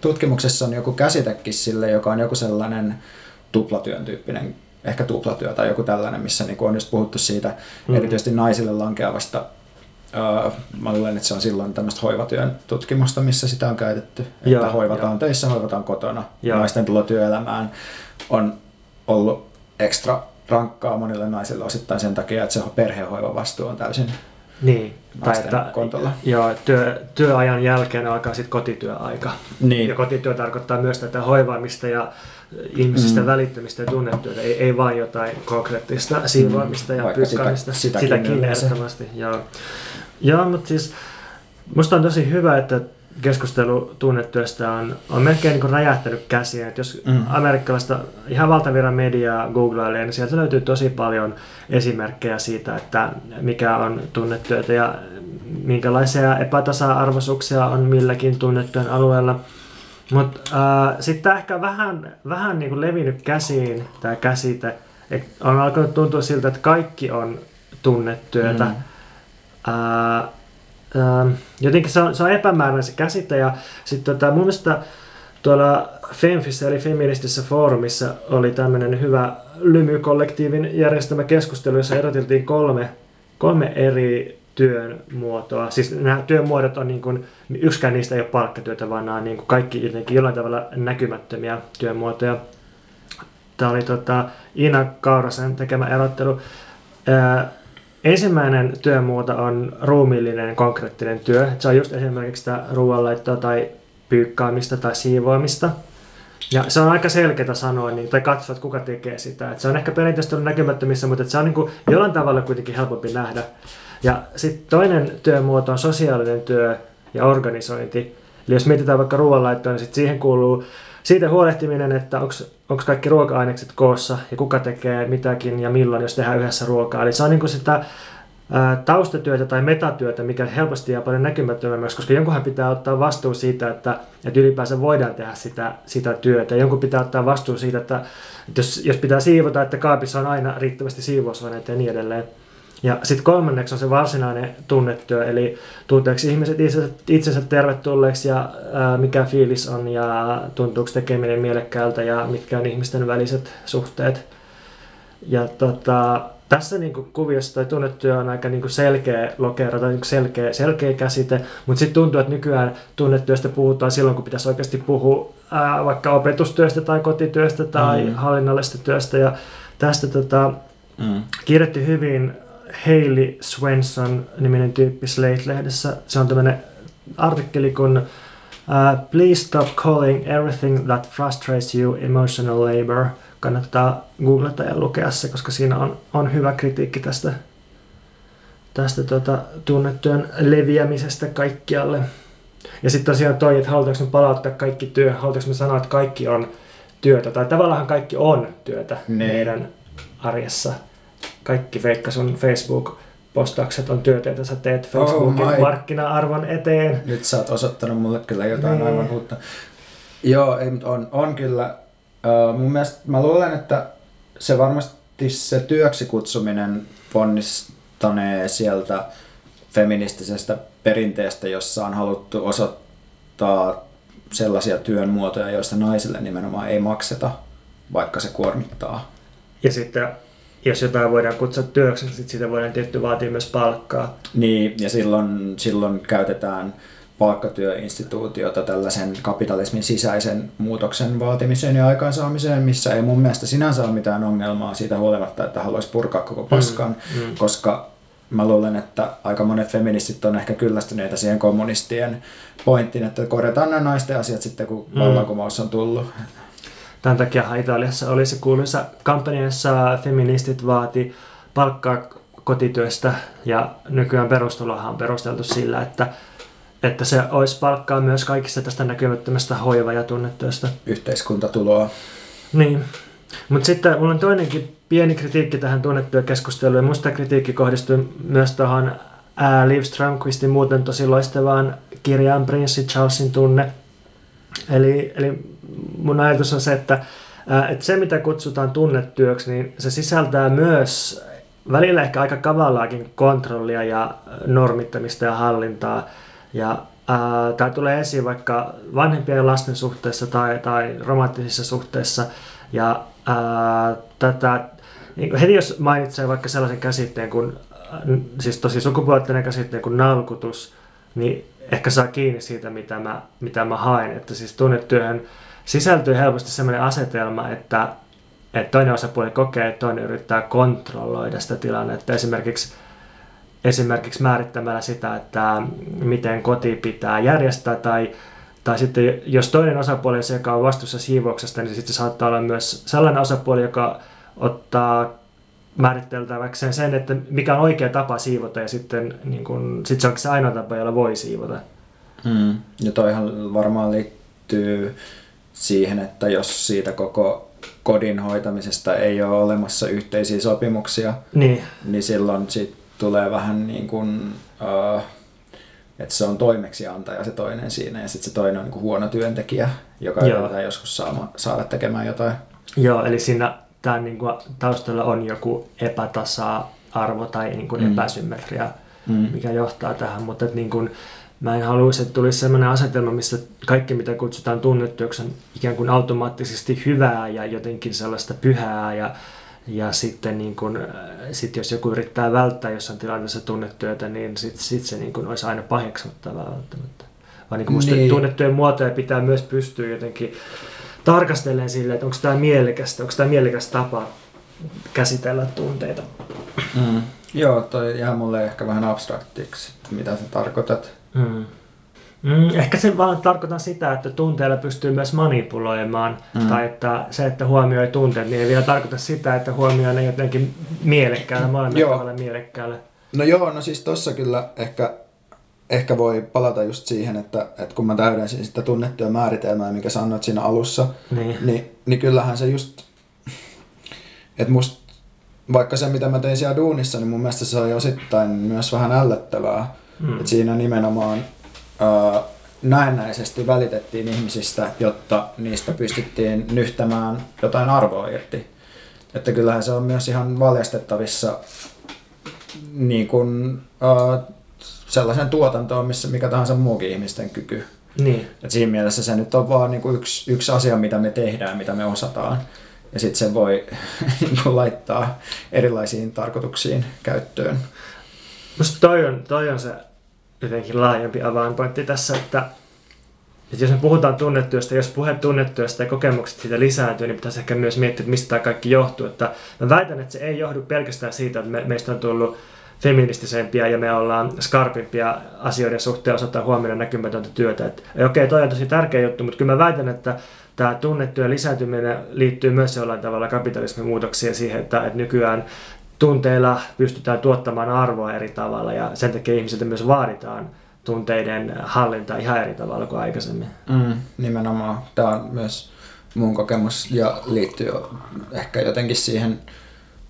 tutkimuksessa on joku käsitekin sille, joka on joku sellainen tuplatyön tyyppinen, ehkä tuplatyö tai joku tällainen, missä niin on just puhuttu siitä mm. erityisesti naisille lankeavasta mä luulen, että se on silloin tämmöistä hoivatyön tutkimusta, missä sitä on käytetty. Että Joo, hoivataan jo. töissä, hoivataan kotona. Joo. Naisten tulo työelämään on ollut ekstra rankkaa monille naisille osittain sen takia, että se perhehoiva vastuu on täysin niin, tai että, kontolla. Joo, työ, työajan jälkeen alkaa sitten kotityöaika. Niin. Ja kotityö tarkoittaa myös tätä hoivaamista ja ihmisistä mm. välittämistä ja tunnetyötä, ei, ei vain jotain konkreettista siivoamista mm. ja pyykkäämistä. Sitä, sitäkin ehdottomasti. Joo. joo, mutta siis musta on tosi hyvä, että keskustelu tunnetyöstä on, on melkein niin räjähtänyt käsiin. Että jos mm. amerikkalaista ihan valtavirran mediaa googlailee, niin sieltä löytyy tosi paljon esimerkkejä siitä, että mikä on tunnetyötä ja minkälaisia epätasa-arvoisuuksia on milläkin tunnetyön alueella. Mutta äh, sitten ehkä vähän, vähän niin kuin levinnyt käsiin tämä käsite. Et on alkanut tuntua siltä, että kaikki on tunnetyötä. Mm. Äh, jotenkin se on, se on epämääräinen se käsite ja sitten tota, mun mielestä tuolla Femfissä eli feministisessä foorumissa oli tämmöinen hyvä Lymy-kollektiivin järjestämä keskustelu, jossa erotiltiin kolme, kolme eri työn muotoa. Siis nämä työn muodot on niin kuin, yksikään niistä ei ole palkkatyötä, vaan nämä on niin kuin kaikki jotenkin jollain tavalla näkymättömiä työmuotoja. Tämä oli tota, Iina Kaurasen tekemä erottelu. Ää, Ensimmäinen työmuoto on ruumiillinen konkreettinen työ. Se on just esimerkiksi sitä ruoanlaittoa tai pyykkaamista tai siivoamista. Ja se on aika selkeää sanoa, niin, tai katsoa, että kuka tekee sitä. Et se on ehkä perinteisesti ollut näkymättömissä, mutta se on niin kuin jollain tavalla kuitenkin helpompi nähdä. Ja sitten toinen työmuoto on sosiaalinen työ ja organisointi. Eli jos mietitään vaikka ruoanlaittoa, niin sit siihen kuuluu siitä huolehtiminen, että onko kaikki ruoka-ainekset koossa ja kuka tekee mitäkin ja milloin, jos tehdään yhdessä ruokaa. Eli se on niin kuin sitä taustatyötä tai metatyötä, mikä helposti jää paljon näkymättömämmäksi, koska jonkunhan pitää ottaa vastuu siitä, että, että ylipäänsä voidaan tehdä sitä, sitä työtä. Jonkun pitää ottaa vastuu siitä, että, että jos, jos pitää siivota, että kaapissa on aina riittävästi siivousaineita ja niin edelleen. Ja sitten kolmanneksi on se varsinainen tunnetyö, eli tunteeksi ihmiset itsensä, itsensä tervetulleeksi ja ää, mikä fiilis on ja tuntuuko tekeminen mielekkäältä ja mitkä on ihmisten väliset suhteet. Ja tota, tässä niin kuin, kuviossa tai tunnetyö on aika niin kuin selkeä lokero tai niin selkeä, selkeä käsite, mutta sitten tuntuu, että nykyään tunnetyöstä puhutaan silloin, kun pitäisi oikeasti puhua ää, vaikka opetustyöstä tai kotityöstä tai mm. hallinnallisesta työstä. Ja tästä tota, mm. kirjoitti hyvin Hailey Swenson niminen tyyppi Slate-lehdessä. Se on tämmöinen artikkeli kun uh, Please stop calling everything that frustrates you emotional labor. Kannattaa googlata ja lukea se, koska siinä on, on hyvä kritiikki tästä, tästä tota, tunnetyön leviämisestä kaikkialle. Ja sitten tosiaan toi, että halutaanko me palauttaa kaikki työ, halutaanko me sanoa, että kaikki on työtä, tai tavallaan kaikki on työtä ne. meidän arjessa kaikki Veikka sun Facebook-postaukset on työtä, joita sä teet oh Facebookin oh markkina-arvon eteen. Nyt sä oot osoittanut mulle kyllä jotain niin. aivan uutta. Joo, ei, on, on kyllä. Uh, mun mielestä mä luulen, että se varmasti se työksi kutsuminen ponnistanee sieltä feministisestä perinteestä, jossa on haluttu osoittaa sellaisia työn muotoja, joista naisille nimenomaan ei makseta, vaikka se kuormittaa. Ja sitten jos jotain voidaan kutsua työksi, niin sitä voidaan tietty vaatia myös palkkaa. Niin, ja silloin, silloin käytetään palkkatyöinstituutiota tällaisen kapitalismin sisäisen muutoksen vaatimiseen ja aikaansaamiseen, missä ei mun mielestä sinänsä ole mitään ongelmaa siitä huolimatta, että haluaisi purkaa koko paskan, mm, mm. koska mä luulen, että aika monet feministit on ehkä kyllästyneitä siihen kommunistien pointtiin, että korjataan nämä naisten asiat sitten, kun mm. vallankumous on tullut. Tämän takia Italiassa oli se kuuluisa kampanja, jossa feministit vaati palkkaa kotityöstä ja nykyään perustulohan on perusteltu sillä, että että se olisi palkkaa myös kaikista tästä näkymättömästä hoiva- ja tunnetyöstä. Yhteiskuntatuloa. Niin. Mutta sitten mulla on toinenkin pieni kritiikki tähän tunnetyökeskusteluun. Musta kritiikki kohdistuu myös tuohon Liv Strömqvistin muuten tosi loistavaan kirjaan Prinssi Charlesin tunne. Eli, eli mun ajatus on se, että, että se mitä kutsutaan tunnetyöksi, niin se sisältää myös välillä ehkä aika kavallaakin kontrollia ja normittamista ja hallintaa. Ja tämä tulee esiin vaikka vanhempien ja lasten suhteessa tai, tai romanttisissa suhteissa. Ja ää, tätä, niin heti jos mainitsee vaikka sellaisen käsitteen kuin, siis tosi sukupuolinen käsitteen kuin nalkutus, niin ehkä saa kiinni siitä, mitä mä, mitä mä haen. Että siis tunnetyöhön sisältyy helposti sellainen asetelma, että, että toinen osapuoli kokee, että toinen yrittää kontrolloida sitä tilannetta. Esimerkiksi, esimerkiksi määrittämällä sitä, että miten koti pitää järjestää tai tai sitten jos toinen osapuoli on se, joka on vastuussa siivouksesta, niin sitten saattaa olla myös sellainen osapuoli, joka ottaa määritteltäväkseen sen, että mikä on oikea tapa siivota ja sitten niin kun, sit se on se ainoa tapa, jolla voi siivota. Hmm. Ja toihan varmaan liittyy siihen, että jos siitä koko kodin hoitamisesta ei ole olemassa yhteisiä sopimuksia, niin, niin silloin sit tulee vähän niin kuin, uh, että se on toimeksiantaja se toinen siinä ja sitten se toinen on niin kuin huono työntekijä, joka yritetään joskus saama, saada tekemään jotain. Joo, eli siinä tämän niin kuin, taustalla on joku epätasa-arvo tai niin kuin mm. epäsymmetria, mm. mikä johtaa tähän, mutta että, niin kuin, mä en haluaisi, että tulisi sellainen asetelma, missä kaikki mitä kutsutaan tunnetyöksi on ikään kuin automaattisesti hyvää ja jotenkin sellaista pyhää ja ja sitten niin kun, sit jos joku yrittää välttää jossain tilanteessa tunnetyötä, niin sitten sit se niin kun olisi aina paheksuttavaa välttämättä. Vaan niin musta niin. tunnetyön muotoja pitää myös pystyä jotenkin tarkastelemaan sille, että onko tämä mielekästä, onko tämä mielekäs tapa käsitellä tunteita. Mm. Joo, toi jää mulle ehkä vähän abstraktiksi, mitä sä tarkoitat. Mm. Mm, ehkä se vaan tarkoittaa sitä, että tunteella pystyy myös manipuloimaan, mm. tai että se, että huomioi tunteet, niin ei vielä tarkoita sitä, että huomioi ne jotenkin mielekkäällä, molemmilla tavalla mielekkäällä. No joo, no siis tossa kyllä ehkä, ehkä voi palata just siihen, että, että kun mä täydensin sitä tunnettua määritelmää, mikä sanoit siinä alussa, niin, niin, niin kyllähän se just, että musta vaikka se, mitä mä tein siellä duunissa, niin mun mielestä se oli osittain myös vähän ällöttävää. Mm. Että siinä nimenomaan näennäisesti välitettiin ihmisistä, jotta niistä pystyttiin nyhtämään jotain arvoa irti. Että kyllähän se on myös ihan valjastettavissa niin kuin, uh, sellaisen tuotantoon, missä mikä tahansa muukin ihmisten kyky. Niin. Et siinä mielessä se nyt on vaan niin kuin yksi, yksi asia, mitä me tehdään, mitä me osataan. Ja sitten se voi niin kuin, laittaa erilaisiin tarkoituksiin käyttöön. Musta toi on, toi on se jotenkin laajempi avainpointti tässä, että, että jos me puhutaan tunnetyöstä, jos puhe tunnetyöstä ja kokemukset siitä lisääntyy, niin pitäisi ehkä myös miettiä, että mistä tämä kaikki johtuu. Että mä väitän, että se ei johdu pelkästään siitä, että me, meistä on tullut feministisempia ja me ollaan skarpimpia asioiden suhteen osataan huomioida näkymätöntä työtä. Että, okei, okay, toi on tosi tärkeä juttu, mutta kyllä mä väitän, että tämä tunnetyön lisääntyminen liittyy myös jollain tavalla kapitalismin muutoksiin siihen, että, että nykyään tunteilla pystytään tuottamaan arvoa eri tavalla ja sen takia ihmisiltä myös vaaditaan tunteiden hallinta ihan eri tavalla kuin aikaisemmin. Mm, nimenomaan. Tämä on myös mun kokemus ja liittyy ehkä jotenkin siihen,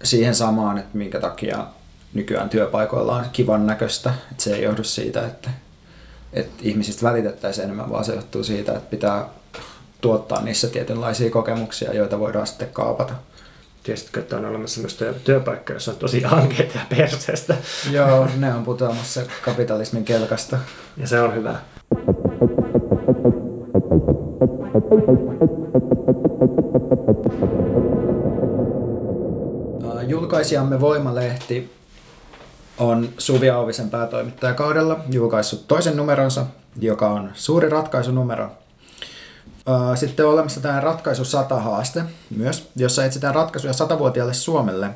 siihen samaan, että minkä takia nykyään työpaikoilla on kivan näköistä. Että se ei johdu siitä, että, että ihmisistä välitettäisiin enemmän, vaan se johtuu siitä, että pitää tuottaa niissä tietynlaisia kokemuksia, joita voidaan sitten kaapata. Tiesitkö, että on olemassa myös työpaikka, jossa on tosi hankeita ja perseestä? Joo, ne on putoamassa kapitalismin kelkasta. Ja se on hyvä. Julkaisijamme Voimalehti on Suvi Auvisen päätoimittajakaudella julkaissut toisen numeronsa, joka on suuri ratkaisunumero sitten on olemassa tämä ratkaisu 100 haaste myös, jossa etsitään ratkaisuja satavuotiaalle Suomelle.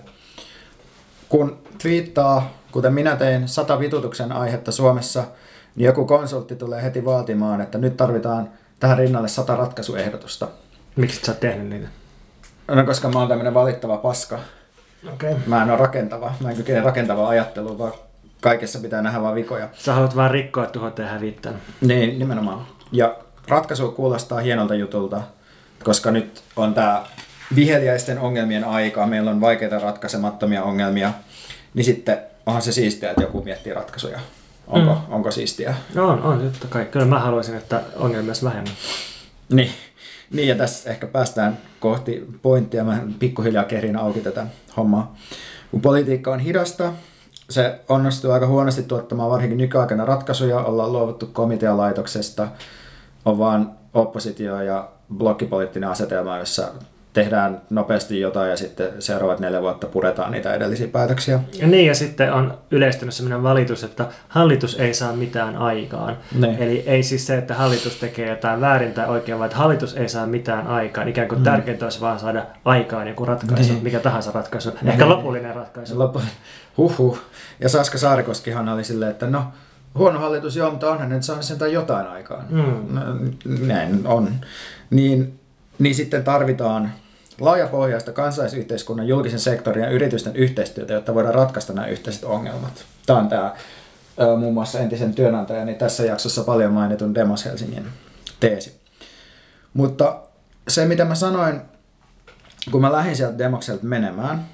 Kun twiittaa, kuten minä tein, sata vitutuksen aihetta Suomessa, niin joku konsultti tulee heti vaatimaan, että nyt tarvitaan tähän rinnalle sata ratkaisuehdotusta. Miksi sä oot tehnyt niitä? No koska mä oon tämmönen valittava paska. Okay. Mä en ole rakentava. Mä en kykene rakentavaa ajattelua, vaan kaikessa pitää nähdä vaan vikoja. Sä haluat vaan rikkoa, tuhota ja hävittää. Niin, nimenomaan. Ja ratkaisu kuulostaa hienolta jutulta, koska nyt on tämä viheliäisten ongelmien aika, meillä on vaikeita ratkaisemattomia ongelmia, niin sitten onhan se siistiä, että joku miettii ratkaisuja. Onko, mm. onko siistiä? No on, on, totta kai. Kyllä mä haluaisin, että ongelmia olisi vähemmän. Niin. niin, ja tässä ehkä päästään kohti pointtia. Mä pikkuhiljaa kerin auki tätä hommaa. Kun politiikka on hidasta, se onnistuu aika huonosti tuottamaan varsinkin nykyaikana ratkaisuja. Ollaan luovuttu komitealaitoksesta, on vaan oppositio ja blokkipoliittinen asetelma, jossa tehdään nopeasti jotain ja sitten seuraavat neljä vuotta puretaan niitä edellisiä päätöksiä. Ja niin, ja sitten on yleistynyt sellainen valitus, että hallitus ei saa mitään aikaan. Ne. Eli ei siis se, että hallitus tekee jotain väärin tai oikein, vaan että hallitus ei saa mitään aikaan. Ikään kuin mm. tärkeintä olisi vaan saada aikaan joku ratkaisu, niin. mikä tahansa ratkaisu. Ehkä niin. lopullinen ratkaisu. Lopu... Huhhuh. Ja Saska Saarikoskihan oli silleen, että no, huono hallitus joo, mutta onhan nyt saanut sen jotain aikaan. Mm. Näin on. Niin, niin sitten tarvitaan laajapohjaista kansalaisyhteiskunnan, julkisen sektorin ja yritysten yhteistyötä, jotta voidaan ratkaista nämä yhteiset ongelmat. Tämä on tämä muun muassa entisen työnantajani tässä jaksossa paljon mainitun Demos Helsingin teesi. Mutta se, mitä mä sanoin, kun mä lähdin sieltä Demokselta menemään,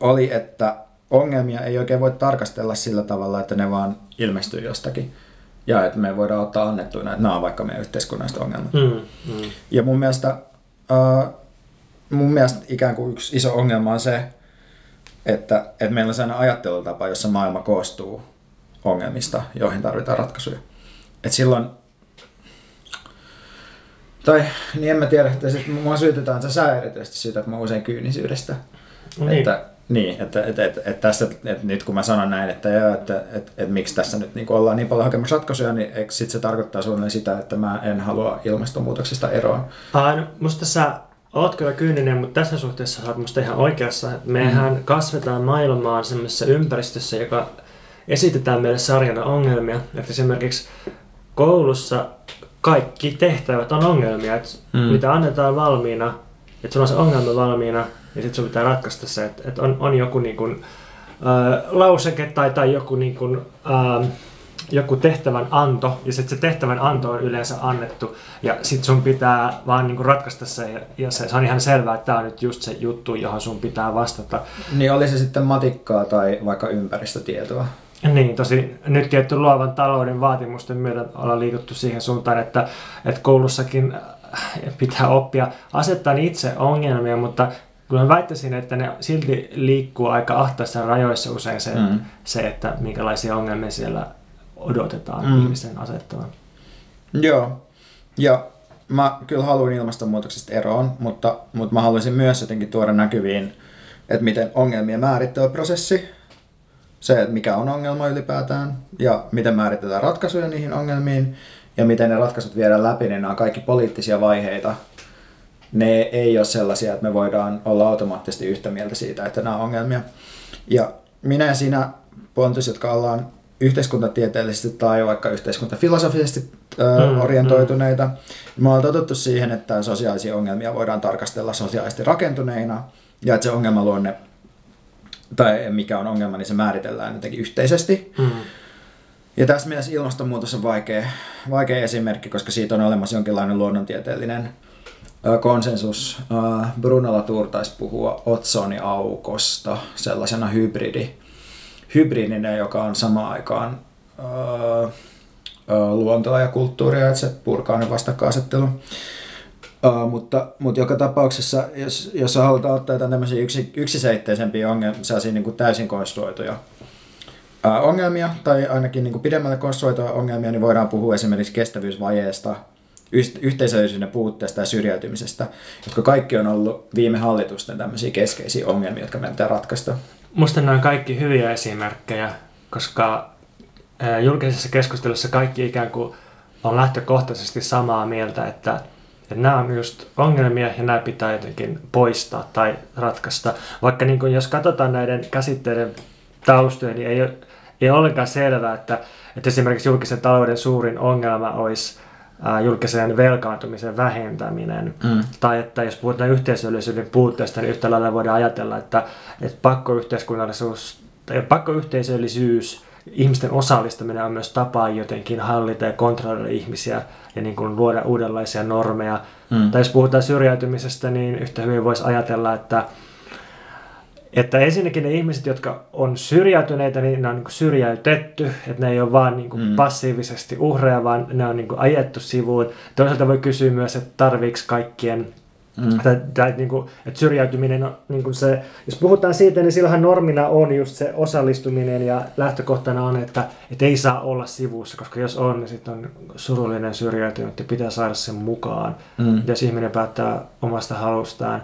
oli, että ongelmia ei oikein voi tarkastella sillä tavalla, että ne vaan ilmestyy jostakin. Ja että me voidaan ottaa annettuina, että nämä on vaikka meidän yhteiskunnalliset ongelmat. Mm, mm. Ja mun mielestä Uh, mun mielestä ikään kuin yksi iso ongelma on se, että, että meillä on sellainen ajattelutapa, jossa maailma koostuu ongelmista, joihin tarvitaan ratkaisuja. Et silloin, tai niin en mä tiedä, että sit mua syytetään se sä erityisesti siitä, että mä usein kyynisyydestä. No niin. Että, niin, että, että, että, että, tässä, että nyt kun mä sanon näin, että, joo, että, että, että, että miksi tässä nyt niin ollaan niin paljon hakemassa ratkaisuja, niin eikö sit se tarkoittaa suunnilleen sitä, että mä en halua ilmastonmuutoksesta eroon? Ah, no, musta sä oot kyllä kyyninen, mutta tässä suhteessa sä oot musta ihan oikeassa. Mehän mm. kasvetaan maailmaan semmoisessa ympäristössä, joka esitetään meille sarjana ongelmia. Että esimerkiksi koulussa kaikki tehtävät on ongelmia, että mm. mitä annetaan valmiina, että sulla on se ongelma valmiina, ja sitten sun pitää ratkaista se, että, että on, on joku niin kuin, ää, lauseke tai, tai joku, niin kuin, ää, joku tehtävän anto, ja sitten se tehtävän anto on yleensä annettu, ja sitten sun pitää vaan niin kuin ratkaista se, ja, ja se, se on ihan selvää, että tämä on nyt just se juttu, johon sun pitää vastata. Niin oli se sitten matikkaa tai vaikka ympäristötietoa. Niin, tosi nyt tietty luovan talouden vaatimusten myötä ollaan liikuttu siihen suuntaan, että, että koulussakin pitää oppia asettaa itse ongelmia, mutta kyllä mä väittäisin, että ne silti liikkuu aika ahtaissa rajoissa usein se, mm. se että minkälaisia ongelmia siellä odotetaan mm. ihmisen asettavan. Joo, ja mä kyllä haluan ilmastonmuutoksesta eroon, mutta, mutta mä haluaisin myös jotenkin tuoda näkyviin, että miten ongelmia määrittää prosessi, se, että mikä on ongelma ylipäätään ja miten määritetään ratkaisuja niihin ongelmiin ja miten ne ratkaisut viedään läpi, niin nämä on kaikki poliittisia vaiheita, ne ei ole sellaisia, että me voidaan olla automaattisesti yhtä mieltä siitä, että nämä on ongelmia. Ja minä ja sinä, Pontus, jotka ollaan yhteiskuntatieteellisesti tai vaikka yhteiskuntafilosofisesti mm, orientoituneita, mm. me ollaan totuttu siihen, että sosiaalisia ongelmia voidaan tarkastella sosiaalisesti rakentuneina ja että se ongelmaluonne tai mikä on ongelma, niin se määritellään jotenkin yhteisesti. Mm. Ja tässä mielessä ilmastonmuutos on vaikea, vaikea esimerkki, koska siitä on olemassa jonkinlainen luonnontieteellinen konsensus. Bruno Latour taisi puhua otsoniaukosta sellaisena hybridi, hybridinä, joka on samaan aikaan luontoa ja kulttuuria, että se purkaa ne vastakkainasettelu. Uh, mutta, mutta joka tapauksessa, jos, jos halutaan ottaa jotain tämmöisiä yksi, yksiseitteisempiä ongelmia, sellaisia niin kuin täysin konstruoituja uh, ongelmia, tai ainakin niin kuin pidemmälle konstruoituja ongelmia, niin voidaan puhua esimerkiksi kestävyysvajeesta, yhteisöllisyyden puutteesta ja syrjäytymisestä, jotka kaikki on ollut viime hallitusten tämmöisiä keskeisiä ongelmia, jotka meidän pitää ratkaista. Musta nämä on kaikki hyviä esimerkkejä, koska julkisessa keskustelussa kaikki ikään kuin on lähtökohtaisesti samaa mieltä, että, että nämä on just ongelmia ja nämä pitää jotenkin poistaa tai ratkaista. Vaikka niin kuin jos katsotaan näiden käsitteiden taustoja, niin ei, ei ole ollenkaan selvää, että, että esimerkiksi julkisen talouden suurin ongelma olisi julkisen velkaantumisen vähentäminen. Mm. Tai että jos puhutaan yhteisöllisyyden puutteesta, niin yhtä lailla voidaan ajatella, että, että pakkoyhteiskunnallisuus tai pakkoyhteisöllisyys, ihmisten osallistaminen on myös tapa jotenkin hallita ja kontrolloida ihmisiä ja niin kuin luoda uudenlaisia normeja. Mm. Tai jos puhutaan syrjäytymisestä, niin yhtä hyvin voisi ajatella, että että ensinnäkin ne ihmiset, jotka on syrjäytyneitä, niin ne on niin syrjäytetty, että ne ei ole vaan niin mm. passiivisesti uhreja, vaan ne on niin ajettu sivuun. Toisaalta voi kysyä myös, että tarviiko kaikkien Mm. Tai, tai, niin kuin, että syrjäytyminen on niin kuin se, jos puhutaan siitä, niin silloinhan normina on just se osallistuminen ja lähtökohtana on, että, että ei saa olla sivussa, koska jos on, niin sitten on surullinen syrjäytynyt ja pitää saada sen mukaan. Mm. Jos ihminen päättää omasta halustaan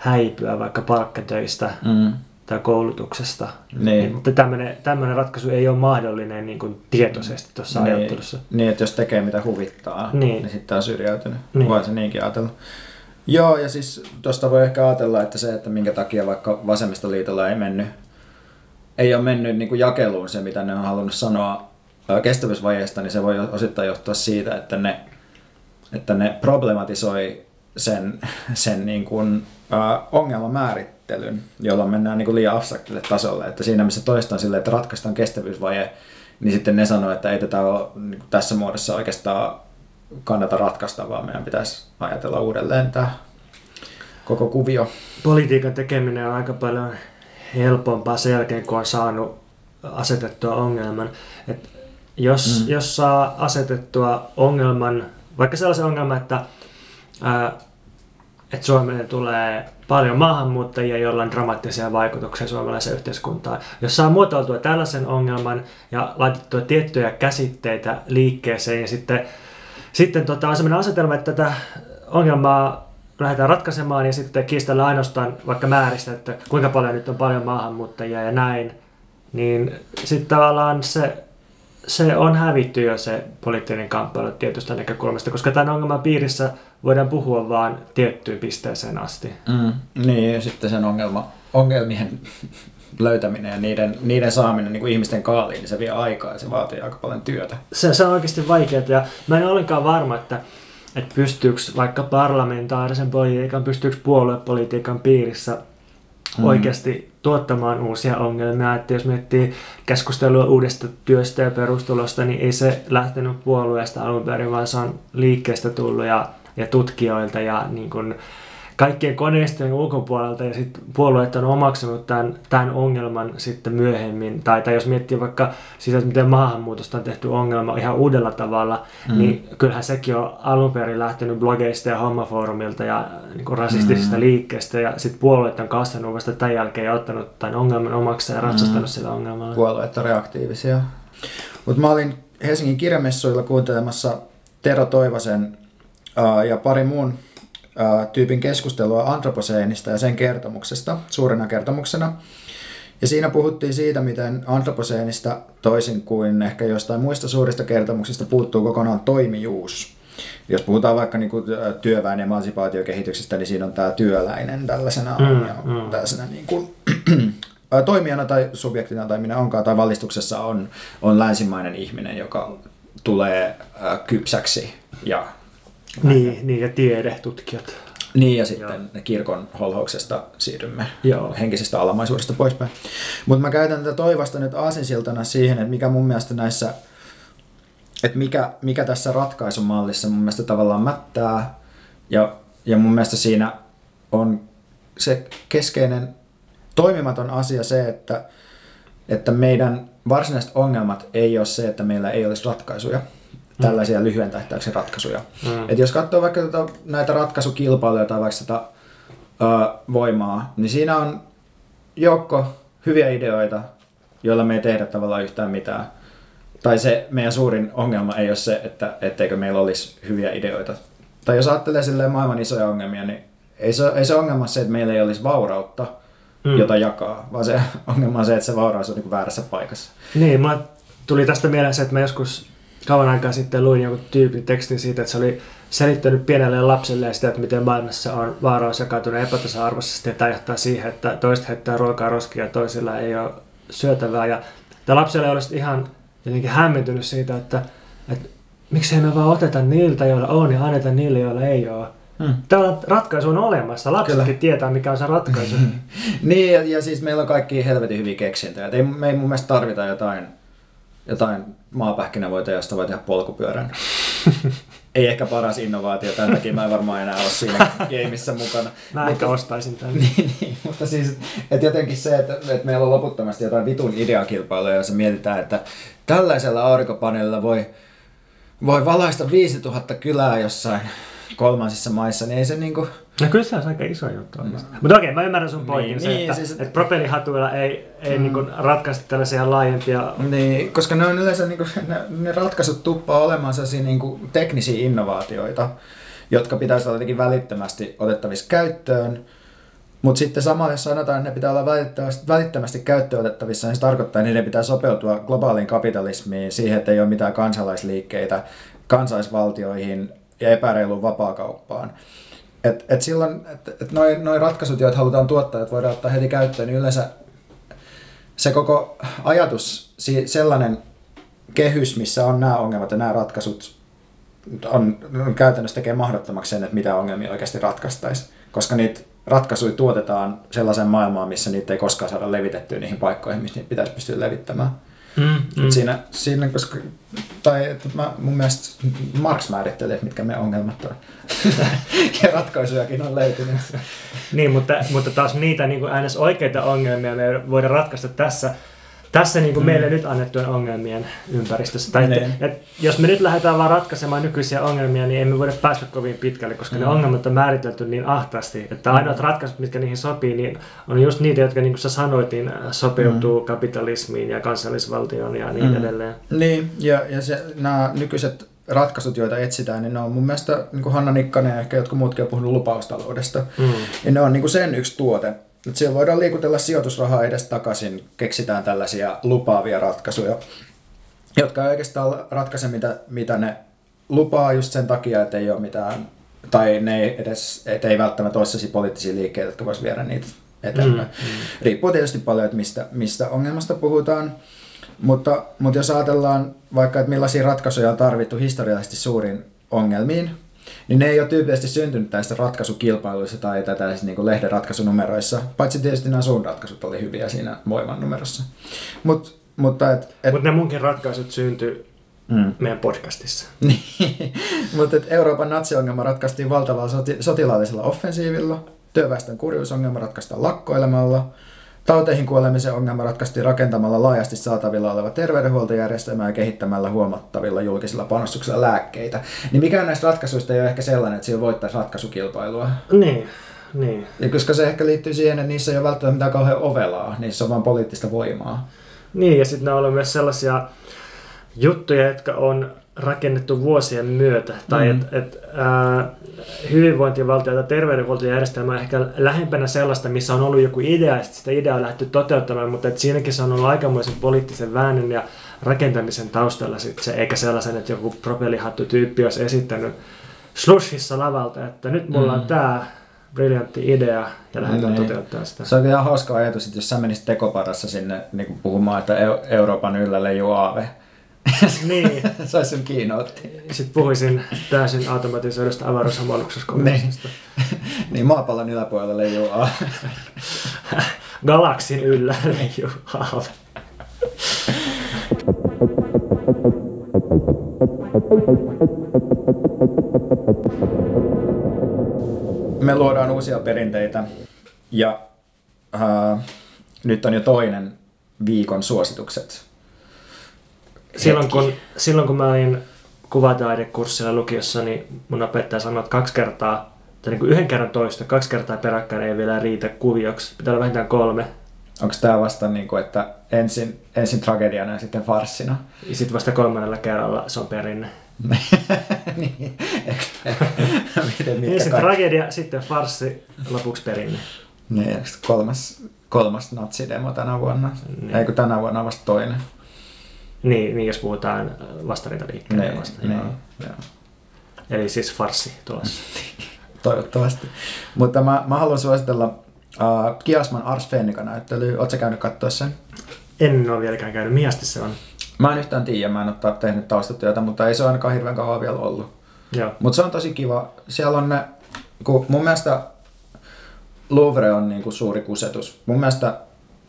häipyä vaikka palkkatöistä mm. tai koulutuksesta, niin, niin tämmöinen, tämmöinen ratkaisu ei ole mahdollinen niin kuin tietoisesti tuossa niin, ajattelussa. Niin, että jos tekee mitä huvittaa, niin, niin sitten on syrjäytynyt. Niin. Voi se niinkin ajatella. Joo, ja siis tuosta voi ehkä ajatella, että se, että minkä takia vaikka vasemmistoliitolla ei mennyt, ei ole mennyt niin kuin jakeluun se, mitä ne on halunnut sanoa kestävyysvajeesta, niin se voi osittain johtua siitä, että ne, että ne problematisoi sen, sen niin kuin, äh, ongelmamäärittelyn, jolloin mennään niin kuin liian abstraktille tasolle. Että siinä missä toistaan sille, että ratkaistaan kestävyysvaje, niin sitten ne sanoo, että ei tätä ole niin tässä muodossa oikeastaan kannata ratkaista, vaan meidän pitäisi ajatella uudelleen tämä koko kuvio. Politiikan tekeminen on aika paljon helpompaa sen jälkeen, kun on saanut asetettua ongelman. Et jos, mm. jos saa asetettua ongelman, vaikka sellaisen ongelman, että, ää, että Suomeen tulee paljon maahanmuuttajia, joilla on dramaattisia vaikutuksia suomalaiseen yhteiskuntaan. Jos saa muotoiltua tällaisen ongelman ja laitettua tiettyjä käsitteitä liikkeeseen ja sitten sitten tota, on sellainen asetelma, että tätä ongelmaa lähdetään ratkaisemaan ja sitten kiistellä ainoastaan vaikka määristä, että kuinka paljon nyt on paljon maahanmuuttajia ja näin, niin sitten tavallaan se, se on hävitty jo se poliittinen kamppailu tietystä näkökulmasta, koska tämän ongelman piirissä voidaan puhua vain tiettyyn pisteeseen asti. Mm, niin, ja sitten sen ongelma, ongelmien löytäminen ja niiden, niiden saaminen niin kuin ihmisten kaaliin, niin se vie aikaa ja se vaatii aika paljon työtä. Se, se on oikeasti vaikeaa ja mä en ole ollenkaan varma, että, että pystyykö vaikka parlamentaarisen politiikan, pystyykö puoluepolitiikan piirissä mm. oikeasti tuottamaan uusia ongelmia. Että jos miettii keskustelua uudesta työstä ja perustulosta, niin ei se lähtenyt puolueesta alun perin, vaan se on liikkeestä tullut ja, ja tutkijoilta ja niin kuin, kaikkien koneistojen ulkopuolelta ja sitten puolueet on omaksunut tämän, tämän ongelman sitten myöhemmin. Tai, tai jos miettii vaikka sitä, että miten maahanmuutosta on tehty ongelma ihan uudella tavalla, mm. niin kyllähän sekin on alun perin lähtenyt blogeista ja hommafoorumilta ja niin kuin rasistisista mm. liikkeistä ja sitten puolueet on kasvanut vasta tämän jälkeen ja ottanut tämän ongelman omaksi ja ratsastanut mm. sillä ongelmalla. Puolueet on reaktiivisia. Mutta mä olin Helsingin kirjamessuilla kuuntelemassa Tero Toivasen ja pari muun tyypin keskustelua antroposeenista ja sen kertomuksesta suurena kertomuksena. Ja siinä puhuttiin siitä, miten antroposeenista toisin kuin ehkä jostain muista suurista kertomuksista puuttuu kokonaan toimijuus. Jos puhutaan vaikka niin kuin työväen emansipaatiokehityksestä, niin siinä on tämä työläinen tällaisena, mm, mm. tällaisena niin kuin, toimijana tai subjektina tai minä onkaan, tai valistuksessa on, on länsimainen ihminen, joka tulee kypsäksi ja niin, niin ja tiedetutkijat. Niin, ja sitten Joo. kirkon holhouksesta siirrymme Joo. henkisestä alamaisuudesta poispäin. Mutta mä käytän tätä toivasta nyt aasinsiltana siihen, että mikä mun mielestä näissä, että mikä, mikä tässä ratkaisumallissa mun mielestä tavallaan mättää, ja, ja mun mielestä siinä on se keskeinen toimimaton asia se, että, että meidän varsinaiset ongelmat ei ole se, että meillä ei olisi ratkaisuja, tällaisia lyhyen tähtäyksen ratkaisuja. Mm. Et jos katsoo vaikka tota, näitä ratkaisukilpailuja tai vaikka sitä ö, voimaa, niin siinä on joukko hyviä ideoita, joilla me ei tehdä tavallaan yhtään mitään. Tai se meidän suurin ongelma ei ole se, että etteikö meillä olisi hyviä ideoita. Tai jos ajattelee silleen maailman isoja ongelmia, niin ei se, ei se ongelma se, että meillä ei olisi vaurautta, mm. jota jakaa, vaan se ongelma on se, että se vauraus on niin väärässä paikassa. Niin, mä tuli tästä mieleen se, että mä joskus kauan aikaa sitten luin joku tyypin tekstin siitä, että se oli selittänyt pienelle lapselle sitä, että miten maailmassa on vaaraus jakautunut epätasa-arvoisesti ja tämä johtaa siihen, että toiset heittää ruokaa roskia ja toisilla ei ole syötävää. Ja tämä lapselle olisi ihan jotenkin hämmentynyt siitä, että, että miksei me vaan oteta niiltä, joilla on ja anneta niille, joilla ei ole. Hmm. Täällä ratkaisu on olemassa. Lapsetkin Kyllä. tietää, mikä on se ratkaisu. niin, ja, ja, siis meillä on kaikki helvetin hyviä keksintöjä. Ei, me ei mun mielestä tarvita jotain, jotain maapähkinävoita, josta voi tehdä polkupyörän. ei ehkä paras innovaatio, tämän takia mä en varmaan enää ole siinä gameissa mukana. Mä mutta, ehkä ostaisin tämän. niin, niin, mutta siis, että jotenkin se, että, että meillä on loputtomasti jotain vitun ideakilpailuja, jossa mietitään, että tällaisella aurinkopaneelilla voi, voi valaista 5000 kylää jossain kolmansissa maissa, niin ei se niinku... No kyllä se on aika iso juttu. No. Mutta okei, mä ymmärrän sun pointin niin, se, niin, että, siis, että propellihatuilla ei, ei mm. niinku ratkaista tällaisia laajempia... Niin, koska ne on yleensä niinku, ne, ne ratkaisut tuppaa olemaan sellaisia niinku teknisiä innovaatioita, jotka pitäisi olla jotenkin välittömästi otettavissa käyttöön. Mutta sitten samalla, jos sanotaan, että ne pitää olla välittömästi, välittömästi käyttöönotettavissa, niin se tarkoittaa, että niiden pitää sopeutua globaaliin kapitalismiin, siihen, että ei ole mitään kansalaisliikkeitä, kansaisvaltioihin, ja epäreiluun vapaakauppaan. Et, et silloin, että et noin noi ratkaisut, joita halutaan tuottaa, että voidaan ottaa heti käyttöön, niin yleensä se koko ajatus, sellainen kehys, missä on nämä ongelmat ja nämä ratkaisut, on, on käytännössä tekee mahdottomaksi sen, että mitä ongelmia oikeasti ratkaistaisiin. Koska niitä ratkaisuja tuotetaan sellaiseen maailmaan, missä niitä ei koskaan saada levitettyä niihin paikkoihin, missä niitä pitäisi pystyä levittämään. Mm, mm. Siinä, siinä, koska, tai että mä, mun mielestä Marx määrittelee, mitkä me ongelmat on. ja ratkaisujakin on löytynyt. niin, mutta, mutta taas niitä niin kuin oikeita ongelmia me voidaan ratkaista tässä tässä niin kuin mm. meille nyt annettujen ongelmien ympäristössä. Tai että, niin. että jos me nyt lähdetään vaan ratkaisemaan nykyisiä ongelmia, niin emme voida päästä kovin pitkälle, koska mm. ne ongelmat on määritelty niin ahtaasti, että mm. ainoat ratkaisut, mitkä niihin sopii, niin on just niitä, jotka niin kuin sä sanoit, niin sopeutuu mm. kapitalismiin ja kansallisvaltioon ja niin mm. edelleen. Niin, ja, ja se, nämä nykyiset ratkaisut, joita etsitään, niin ne on mun mielestä, niin kuin Hanna Nikkanen ja ehkä jotkut muutkin on puhunut lupaustaloudesta, mm. niin ne on niin kuin sen yksi tuote, nyt siellä voidaan liikutella sijoitusrahaa edes takaisin, keksitään tällaisia lupaavia ratkaisuja, jotka ei oikeastaan ratkaise mitä, mitä ne lupaa just sen takia, että ei ole mitään, tai ne ei, edes, että ei välttämättä ole sellaisia poliittisia liikkeitä, jotka voisi viedä niitä eteenpäin. Mm, mm. Riippuu tietysti paljon, että mistä, mistä ongelmasta puhutaan, mutta, mutta jos ajatellaan vaikka, että millaisia ratkaisuja on tarvittu historiallisesti suurin ongelmiin, niin ne ei ole tyypillisesti syntynyt näistä ratkaisukilpailuissa tai tällaisissa niin lehden ratkaisunumeroissa, paitsi tietysti nämä sun ratkaisut oli hyviä siinä voiman numerossa. Mut, mutta et, et... Mut ne munkin ratkaisut syntyi mm. meidän podcastissa. Niin. mutta Euroopan natsiongelma ratkaistiin valtavalla soti- sotilaallisella offensiivilla, työväestön kurjuusongelma ratkaistaan lakkoilemalla, Tauteihin kuolemisen ongelma ratkaistiin rakentamalla laajasti saatavilla oleva terveydenhuoltojärjestelmä ja kehittämällä huomattavilla julkisilla panostuksilla lääkkeitä. Niin mikään näistä ratkaisuista ei ole ehkä sellainen, että sillä voittaisi ratkaisukilpailua. Niin. Niin. Ja koska se ehkä liittyy siihen, että niissä ei ole välttämättä mitään kauhean ovelaa, niissä on vain poliittista voimaa. Niin, ja sitten ne on myös sellaisia juttuja, jotka on rakennettu vuosien myötä. Tai mm. että et, hyvinvointivaltio tai terveydenhuoltojärjestelmä on ehkä lähempänä sellaista, missä on ollut joku idea ja sitä ideaa on lähdetty toteuttamaan, mutta et siinäkin se on ollut aikamoisen poliittisen väännön ja rakentamisen taustalla sit se, eikä sellaisen, että joku propellihattu tyyppi olisi esittänyt slushissa lavalta, että nyt mulla on mm. tämä briljantti idea ja lähdetään niin. toteuttaa sitä. Se on ihan hauska ajatus, että jos sä menisit tekoparassa sinne niin puhumaan, että Euroopan yllä leijuu aave, niin. se olisi sun keynote. Sitten puhuisin täysin automatisoidusta avaruusammalluksesta niin. niin, maapallon yläpuolella leijuu aave. Galaksin yllä leijuu aave. Me luodaan uusia perinteitä ja äh, nyt on jo toinen viikon suositukset silloin kun, silloin kun mä olin kuvataidekurssilla lukiossa, niin mun opettaja sanoi, että kaksi kertaa, tai niin kuin yhden kerran toista, kaksi kertaa peräkkäin ei vielä riitä kuvioksi. Pitää olla vähintään kolme. Onko tämä vasta niin kuin, että ensin, ensin tragediana ja sitten farssina? Ja sitten vasta kolmannella kerralla se on perinne. niin. Miten, ensin kaikki? tragedia, sitten farssi, lopuksi perinne. Niin, kolmas, kolmas natsidemo tänä vuonna. Niin. Eikö tänä vuonna vasta toinen? Niin, niin jos puhutaan vastarintaliikkeelle niin, vasta. Niin, joo. Eli siis farsi tulossa. Toivottavasti. Mutta mä, mä haluan suositella uh, Kiasman Ars Fennika näyttely. Oletko käynyt katsoa sen? En ole vieläkään käynyt. Miasti se on? Mä en yhtään tiedä, mä en ole tehnyt taustatyötä, mutta ei se ole ainakaan hirveän kauan vielä ollut. Mutta se on tosi kiva. Siellä on ne kun mun mielestä Louvre on niin kuin suuri kusetus. Mun mielestä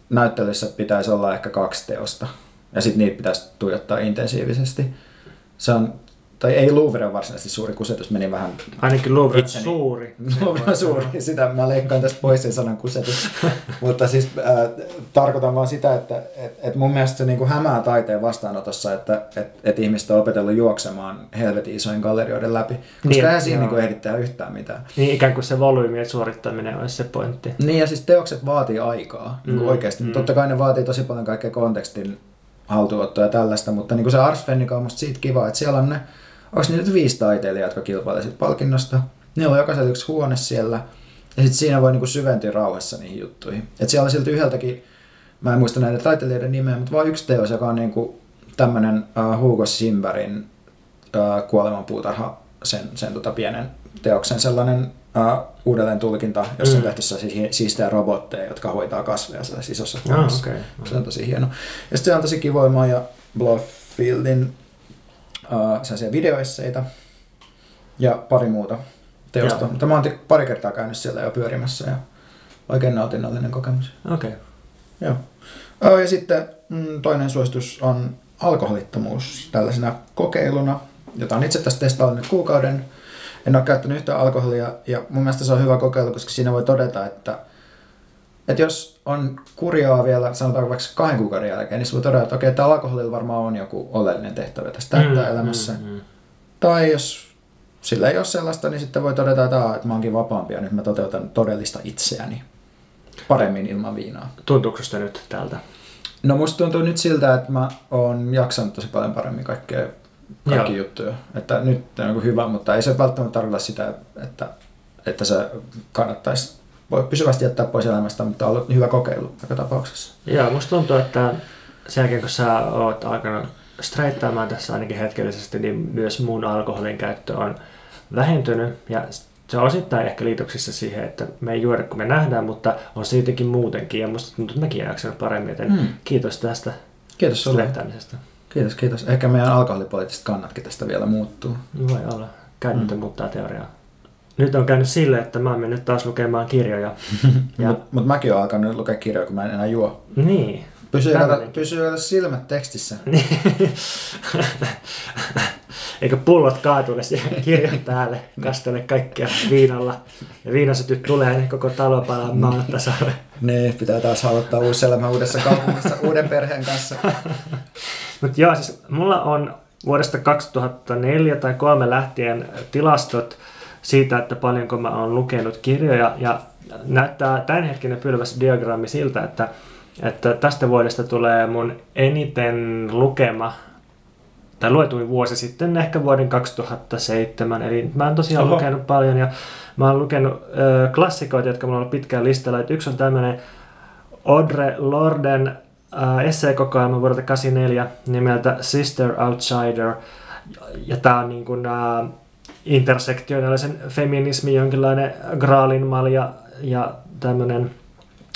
näyttelyssä pitäisi olla ehkä kaksi teosta. Ja sitten niitä pitäisi tuijottaa intensiivisesti. Se on tai ei Louvre on varsinaisesti suuri kusetus, meni vähän... Ainakin Louvre on suuri. Louvre on suuri, sitä mä leikkaan tästä pois sen sanan kusetus. Mutta siis äh, tarkoitan vaan sitä, että et, et mun mielestä se niinku hämää taiteen vastaanotossa, että et, et ihmiset on opetellut juoksemaan helvetin isojen gallerioiden läpi. Koska niin, eihän siinä niinku ehdittää yhtään mitään. Niin ikään kuin se volyymi suorittaminen olisi se pointti. Niin ja siis teokset vaatii aikaa niin mm, oikeasti. Mm. Totta kai ne vaatii tosi paljon kaikkea kontekstin haltuottoa ja tällaista, mutta niin kuin se Ars Fennica on musta siitä kiva, että siellä on ne onko niitä viisi taiteilijaa, jotka kilpailevat palkinnosta. Niillä on jokaisella yksi huone siellä. Ja sitten siinä voi niinku syventyä rauhassa niihin juttuihin. Et siellä on silti yhdeltäkin, mä en muista näiden taiteilijoiden nimeä, mutta vain yksi teos, joka on niinku tämmöinen uh, Hugo Simberin uh, kuolemanpuutarha, sen, sen tota pienen teoksen sellainen uh, uudelleen tulkinta, jossa mm. on tehty siistejä robotteja, jotka hoitaa kasveja sellaisessa isossa huoneessa. Oh, okay. Se on tosi hieno. Ja sitten se on tosi kivoimaa ja Blofieldin uh, sellaisia videoesseitä ja pari muuta teosta. Mutta mä oon pari kertaa käynyt siellä jo pyörimässä ja oikein nautinnollinen kokemus. Okei. Okay. Joo. Uh, ja sitten mm, toinen suositus on alkoholittomuus tällaisena kokeiluna, jota on itse tässä testaillut nyt kuukauden. En ole käyttänyt yhtään alkoholia ja mun mielestä se on hyvä kokeilu, koska siinä voi todeta, että että jos on kurjaa vielä, sanotaan vaikka kahden kuukauden jälkeen, niin voi todeta, että okei, tämä alkoholilla varmaan on joku oleellinen tehtävä tässä mm, elämässä. Mm, mm. Tai jos sillä ei ole sellaista, niin sitten voi todeta, että, että mä oonkin vapaampi ja nyt mä toteutan todellista itseäni paremmin ilman viinaa. Tuntuuko se nyt täältä? No musta tuntuu nyt siltä, että mä oon jaksanut tosi paljon paremmin kaikkea, kaikki Joo. juttuja. Että nyt on hyvä, mutta ei se välttämättä tarkoita sitä, että, että se kannattaisi voi pysyvästi jättää pois elämästä, mutta on hyvä kokeilu joka tapauksessa. Joo, musta tuntuu, että sen jälkeen kun sä oot alkanut streittaamaan tässä ainakin hetkellisesti, niin myös mun alkoholin käyttö on vähentynyt ja se on osittain ehkä liitoksissa siihen, että me ei juoda kun me nähdään, mutta on siitäkin muutenkin ja musta tuntuu, että mäkin paremmin, joten hmm. kiitos tästä kiitos streittaamisesta. Kiitos, kiitos. Ehkä meidän alkoholipoliittiset kannatkin tästä vielä muuttuu. Voi olla. Käytäntö hmm. muuttaa teoriaa nyt on käynyt sille, että mä oon mennyt taas lukemaan kirjoja. ja... Mutta mut mäkin oon alkanut lukea kirjoja, kun mä en enää juo. Niin. Pysyy, kato, pysyy silmät tekstissä. Eikö pullot kaatule siihen kirjan päälle, kastele kaikkea viinalla. Ja viinasytyt tulee, niin koko talo palaa maan tasalle. Niin, pitää taas aloittaa uusi elämä uudessa kaupungissa uuden perheen kanssa. Mutta joo, siis mulla on vuodesta 2004 tai 3 lähtien tilastot siitä, että paljonko mä oon lukenut kirjoja ja näyttää tämänhetkinen pylväs diagrammi siltä, että, että tästä vuodesta tulee mun eniten lukema tai luetuin vuosi sitten ehkä vuoden 2007, eli mä oon tosiaan Oho. lukenut paljon ja mä oon lukenut ö, klassikoita, jotka mulla on ollut pitkään listalla. Et yksi on tämmöinen Audre Lorden esseekokoelma vuodelta 84 nimeltä Sister Outsider. Ja tää on niin kuin, äh, intersektionaalisen feminismin jonkinlainen graalin malja ja tämmöinen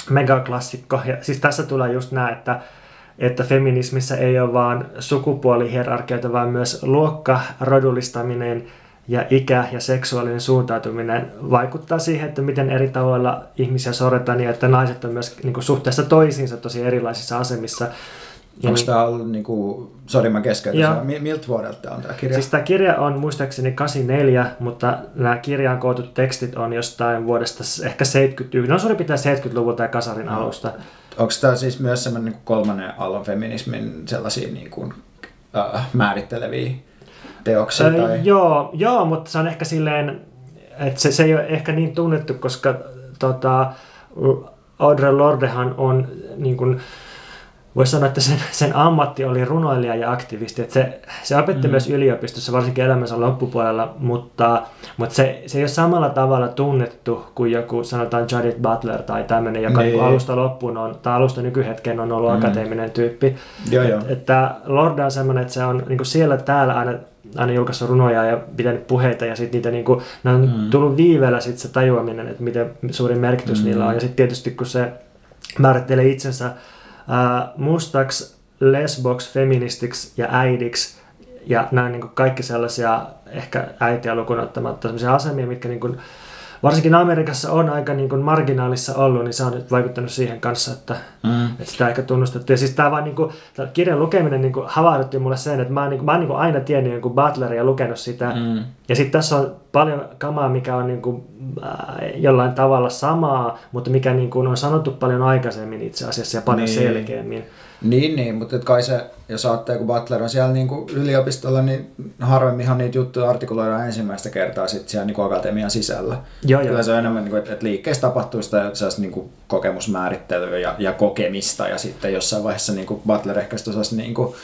megaklassikko. Ja siis tässä tulee just nämä, että, että feminismissä ei ole vaan sukupuolihierarkioita, vaan myös luokka, rodullistaminen ja ikä ja seksuaalinen suuntautuminen vaikuttaa siihen, että miten eri tavoilla ihmisiä sorretaan ja että naiset on myös niin kuin, suhteessa toisiinsa tosi erilaisissa asemissa. Ja Onko niin, tämä ollut, niin kuin, sori mä keskeytän, miltä vuodelta on tämä kirja? Siis tämä kirja on muistaakseni 84, mutta nämä kirjaan kootut tekstit on jostain vuodesta ehkä 71, no suurin piirtein 70-luvulta ja Kasarin no. alusta. Onko tämä siis myös semmoinen niin kolmannen aallon feminismin sellaisia niin kuin, äh, määritteleviä teoksia? Äh, tai... joo, joo, mutta se on ehkä silleen, että se, se ei ole ehkä niin tunnettu, koska tota, Audre Lordehan on niin kuin, voisi sanoa, että sen, sen ammatti oli runoilija ja aktivisti. Että se, se opetti mm. myös yliopistossa, varsinkin elämänsä loppupuolella, mutta, mutta se, se ei ole samalla tavalla tunnettu kuin joku, sanotaan Judith Butler tai tämmöinen, joka niin. alusta loppuun on, tai alusta nykyhetken on ollut mm. akateeminen tyyppi. Joo, jo. Että Lorda on semmoinen, että se on niin kuin siellä täällä aina aina julkaissut runoja ja pitänyt puheita ja sitten niitä niinku, ne on mm. tullut viiveellä sit se tajuaminen, että miten suuri merkitys mm. niillä on. Ja sitten tietysti kun se määrittelee itsensä äh, mustaksi, lesboks, feministiksi ja äidiksi. Ja nämä niin kaikki sellaisia, ehkä äitiä lukuun ottamatta, sellaisia asemia, mitkä niin kuin, varsinkin Amerikassa on aika niin kuin marginaalissa ollut, niin se on nyt vaikuttanut siihen kanssa, että, Mm. että sitä ehkä tunnustettu. Ja siis tämä vaan niin kuin, tämä kirjan lukeminen niin kuin havahdutti mulle sen, että mä oon, niin kuin, mä oon niin kuin aina tiennyt jonkun Butleria ja lukenut sitä. Mm. Ja sitten tässä on paljon kamaa, mikä on niin kuin, äh, jollain tavalla samaa, mutta mikä niin kuin on sanottu paljon aikaisemmin itse asiassa ja paljon Niin. selkeämmin. Niin, niin, mutta kai se, jos ajattelee, kun Butler on siellä niin kuin yliopistolla, niin harvemminhan niitä juttuja artikuloidaan ensimmäistä kertaa sit siellä niin kuin akatemian sisällä. Joo, joo. Kyllä se on enemmän, niin kuin, että, että liikkeessä tapahtuu sitä sellaista niin kuin kokemusmäärittelyä ja, ja kokemista, ja sitten jossain vaiheessa niin kuin Butler ehkä osasi niin kuin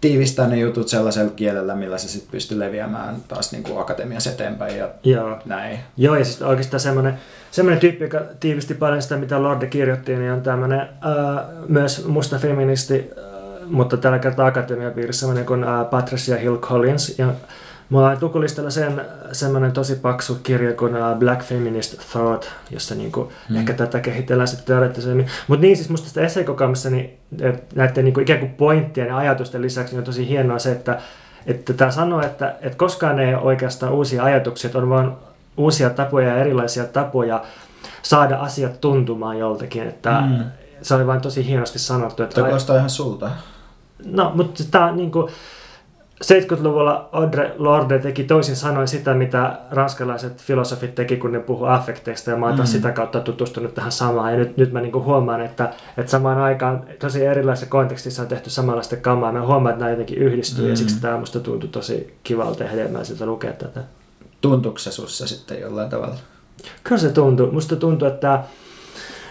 tiivistää ne jutut sellaisella kielellä, millä se sitten pystyy leviämään taas niin kuin akatemiassa eteenpäin ja Joo. näin. Joo, ja sitten oikeastaan semmoinen, semmoinen tyyppi, joka tiivisti paljon sitä, mitä Lorde kirjoitti, niin on tämmöinen äh, myös musta feministi, äh, mutta tällä kertaa akatemiapiirissä semmoinen kuin äh, Patricia Hill Collins. Ja mulla on lukulistalla sen semmoinen tosi paksu kirja kuin äh, Black Feminist Thought, jossa niinku Mm. ehkä tätä kehitellään sitten teoreettisemmin. Mutta niin, siis musta tästä esseekokemuksessa niin, näiden niinku ikään kuin pointtien ja ajatusten lisäksi niin on tosi hienoa se, että että tämä sanoo, että, että koskaan ei ole oikeastaan uusia ajatuksia, että on vain uusia tapoja ja erilaisia tapoja saada asiat tuntumaan joltakin. Että Mm. Se oli vain tosi hienosti sanottu. Että Toi kuulostaa ihan sulta. No, mutta tämä on niin kuin, 70-luvulla Audre Lorde teki toisin sanoen sitä, mitä ranskalaiset filosofit teki, kun ne puhu affekteista, ja mä oon taas Mm. sitä kautta tutustunut tähän samaan. Ja nyt, nyt mä niin kuin huomaan, että, että samaan aikaan tosi erilaisessa kontekstissa on tehty samanlaista kamaa. Mä huomaan, että nämä jotenkin yhdistyy, Mm. ja siksi tämä musta tuntui tosi kivalta ja hedelmäiseltä lukea tätä. Tuntuuko se sussa sitten jollain tavalla? Kyllä se tuntuu. Musta tuntuu, että,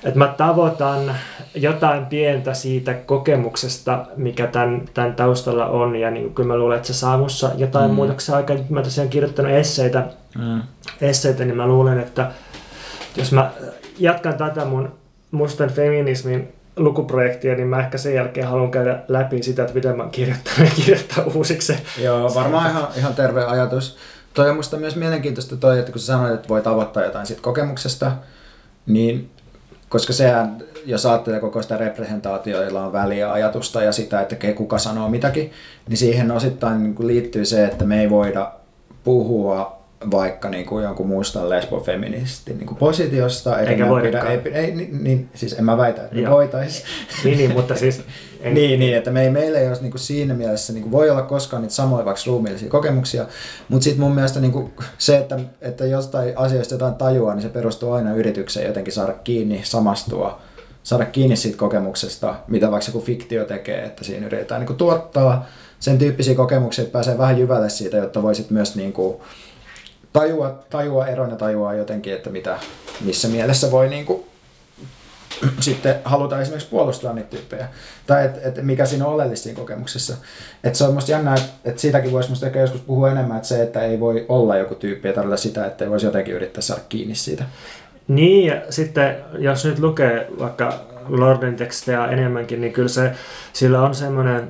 että mä tavoitan jotain pientä siitä kokemuksesta, mikä tämän, tämän taustalla on. Ja niin kyllä mä luulen, että se saa mussa jotain Mm. muutoksia aikaan. Nyt mä tosiaan kirjoittanut esseitä, Mm. esseitä, niin mä luulen, että jos mä jatkan tätä mun mustan feminismin lukuprojektia, niin mä ehkä sen jälkeen haluan käydä läpi sitä, että miten mä oon kirjoittanut ja kirjoittaa uusiksi. Joo, varmaan ihan, ihan terve ajatus. Toi on musta myös mielenkiintoista toi, että kun sä sanoit, että voi tavoittaa jotain siitä kokemuksesta, niin koska sehän, jos ajattelee koko sitä representaatioa, jolla on väliä ajatusta ja sitä, että kuka sanoo mitäkin, niin siihen osittain niin kuin liittyy se, että me ei voida puhua vaikka niin kuin jonkun mustan lesbofeministin niin kuin positiosta. Eikä voidakaan. ei, ei, niin, niin, siis en mä väitä, että voitaisiin. Niin, niin mutta siis... En, Niin, niin, että me ei, meillä ei olisi niin kuin siinä mielessä, niin kuin voi olla koskaan niitä samoja vaikka ruumiillisia kokemuksia, mutta sitten mun mielestä niin kuin se, että, että jostain asioista jotain tajua, niin se perustuu aina yritykseen jotenkin saada kiinni, samastua, saada kiinni siitä kokemuksesta, mitä vaikka joku fiktio tekee, että siinä yritetään niin kuin tuottaa sen tyyppisiä kokemuksia, että pääsee vähän jyvälle siitä, jotta voisit myös niin kuin tajua, tajua eron ja tajua jotenkin, että mitä, missä mielessä voi niin kuin sitten halutaan esimerkiksi puolustaa niitä tyyppejä. Tai että et mikä siinä on oleellista siinä kokemuksessa. Että se on musta jännää, että et siitäkin voisi musta ehkä joskus puhua enemmän, että se, että ei voi olla joku tyyppi, ei tarkoita sitä, että ei voisi jotenkin yrittää saada kiinni siitä. Niin, ja sitten jos nyt lukee vaikka Lorden tekstejä enemmänkin, niin kyllä se, sillä on semmoinen,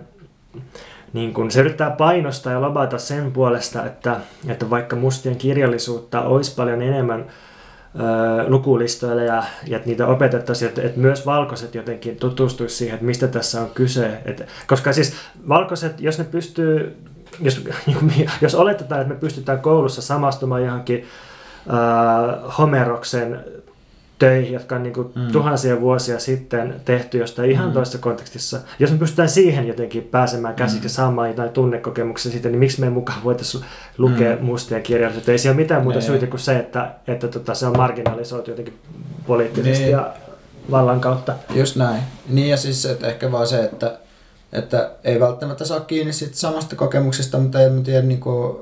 niin kun se yrittää painostaa ja lobata sen puolesta, että, että vaikka mustien kirjallisuutta olisi paljon enemmän ö, lukulistoilla ja, ja että niitä opetettaisiin, että, että myös valkoiset jotenkin tutustuisi siihen, että mistä tässä on kyse. Että, koska siis valkoiset, jos ne pystyy, jos, jos oletetaan, että me pystytään koulussa samastumaan johonkin äh, Homeroksen töihin, jotka on niin kuin Mm. mm. tuhansia vuosia sitten tehty jostain ihan Mm. mm. toisessa kontekstissa. Jos me pystytään siihen jotenkin pääsemään käsiksi ja saamaan jotain tunnekokemuksia siitä, niin miksi me ei mukaan voitaisiin lukea Mm. mm. mustia kirjallisuutta? Ei siellä ole mitään muuta Ei. syytä kuin se, että, että tota, se on marginalisoitu jotenkin poliittisesti Niin. ja vallan kautta. Just näin. Niin ja siis että ehkä vaan se, että, että ei välttämättä saa kiinni siitä samasta kokemuksesta, mutta en tiedä, niin kuin,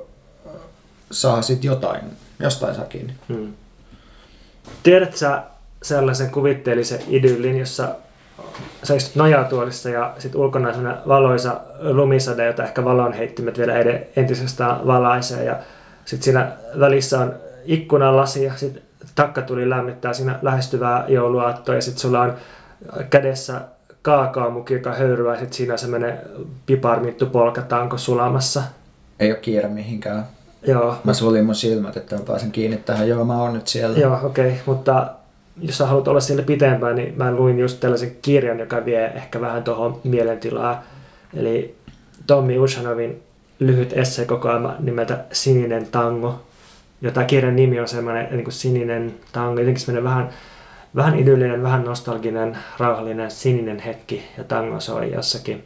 saa sitten jotain, jostain saa kiinni. Hmm. Tiedätkö sä sellaisen kuvitteellisen idyllin, jossa sä istut nojatuolissa ja sit ulkona on valoisa lumisade, jota ehkä valonheittimet vielä entisestään valaisee ja sit siinä välissä on ikkunalasi ja sit takka tuli lämmittää siinä lähestyvää jouluaattoa ja sit sulla on kädessä kaakaomuki, joka höyryää ja sit siinä semmoinen piparmittu polkatanko sulamassa. Ei ole kiire mihinkään. Joo, Mä suljin mun silmät, että mä pääsen kiinni tähän. Joo, mä oon nyt siellä. Joo, okei, okay. mutta jos sä haluat olla siellä pitempään, niin mä luin just tällaisen kirjan, joka vie ehkä vähän tuohon mielentilaa. Eli Tommi Ushanovin lyhyt esseekokoelma nimeltä Sininen tango. Ja tämä kirjan nimi on semmoinen niin kuin sininen, on jotenkin semmoinen vähän, vähän idyllinen, vähän nostalginen, rauhallinen sininen hetki ja tango soi jossakin.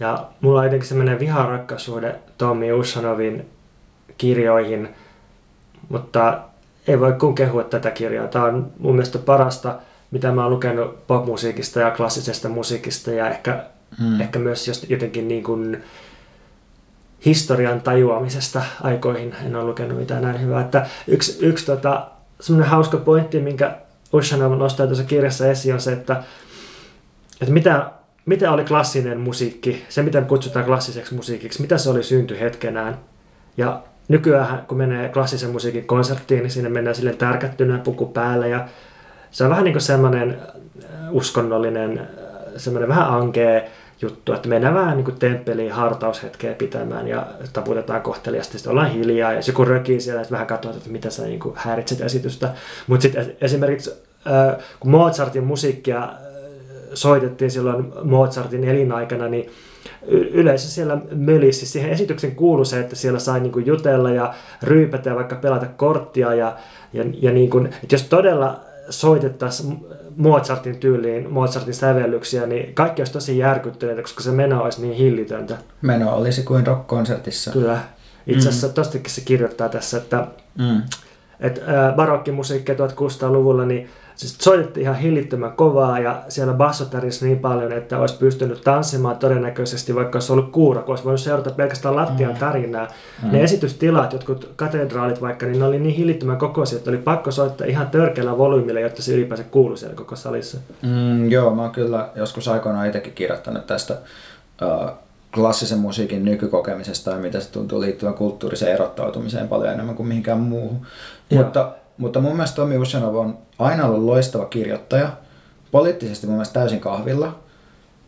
Ja mulla on jotenkin semmoinen viharakkaisuuden Tommi Ussanovin kirjoihin, mutta ei voi kun kehua tätä kirjaa. Tämä on mun mielestä parasta, mitä mä oon lukenut popmusiikista ja klassisesta musiikista ja ehkä, hmm. ehkä myös jotenkin niin kuin historian tajuamisesta aikoihin. En ole lukenut mitään näin hyvää. Että yksi, yksi tota, semmoinen hauska pointti, minkä Ushanov nostaa tuossa kirjassa esiin, on se, että, että mitä, mitä oli klassinen musiikki, se mitä kutsutaan klassiseksi musiikiksi, mitä se oli synty hetkenään. Ja nykyään kun menee klassisen musiikin konserttiin, niin sinne mennään sille tärkättynä puku päälle ja se on vähän niin kuin semmoinen äh, uskonnollinen, äh, semmoinen vähän ankea juttu, että mennään vähän niin kuin temppeliin hartaushetkeä pitämään ja taputetaan kohteliasti, sitten ollaan hiljaa ja joku rökii siellä, että vähän katsotaan, että mitä sä niin kuin häiritset esitystä. Mutta sitten esimerkiksi äh, kun Mozartin musiikkia soitettiin silloin Mozartin elinaikana, niin yleensä siellä mölisi. Siihen esityksen kuului se, että siellä sai niin kuin jutella ja ryypätä ja vaikka pelata korttia. Ja, ja, ja niin kuin, että jos todella soitettaisiin Mozartin tyyliin, Mozartin sävellyksiä, niin kaikki olisi tosi järkyttyneitä, koska se meno olisi niin hillitöntä. Meno olisi kuin rock-konsertissa. Kyllä. Itse asiassa mm. tostakin se kirjoittaa tässä, että, mm. että barokkimusiikki 1600-luvulla, niin Siis soitettiin ihan hillittömän kovaa ja siellä basso niin paljon, että olisi pystynyt tanssimaan todennäköisesti, vaikka olisi ollut kuura, kun olisi voinut seurata pelkästään lattian mm. tärinää. Mm. Ne esitystilat, jotkut katedraalit vaikka, niin ne oli niin hillittömän kokoisia, että oli pakko soittaa ihan törkeällä volyymilla, jotta se ylipäänsä kuului siellä koko salissa. Mm, joo, mä oon kyllä joskus aikoinaan itsekin kirjoittanut tästä uh, klassisen musiikin nykykokemisesta ja mitä se tuntuu liittyvän kulttuuriseen erottautumiseen paljon enemmän kuin mihinkään muuhun. Joo. Mutta mutta mun mielestä Tomi Ushanov on aina ollut loistava kirjoittaja. Poliittisesti mun mielestä täysin kahvilla.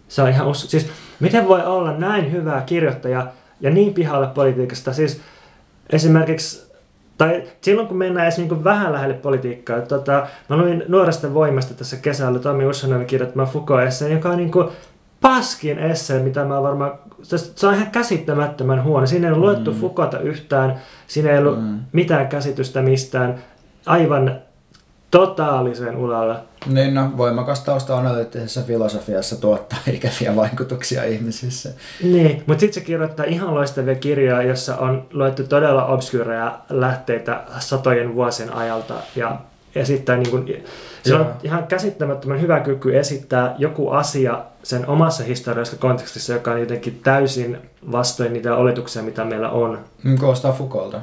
Se on ihan us- siis, miten voi olla näin hyvä kirjoittaja ja niin pihalle politiikasta? Siis esimerkiksi tai silloin kun mennään edes niin vähän lähelle politiikkaa. Tota, mä luin Nuoresta voimasta tässä kesällä Tomi Ushanovin kirjoittama Foucault-esseen, joka on niin kuin paskin esse, mitä mä varmaan... Se on ihan käsittämättömän huono. Siinä ei ole luettu mm. Foucaulta yhtään, siinä ei ollut mm. mitään käsitystä mistään aivan totaalisen ulalla. Niin, no, voimakas tausta analyyttisessa filosofiassa tuottaa ikäviä vaikutuksia ihmisissä. Niin, mutta sitten se kirjoittaa ihan loistavia kirjoja, jossa on luettu todella obskyreja lähteitä satojen vuosien ajalta ja esittää niin kuin, se on ihan käsittämättömän hyvä kyky esittää joku asia sen omassa historiallisessa kontekstissa, joka on jotenkin täysin vastoin niitä oletuksia, mitä meillä on. Koostaa Foucaulta.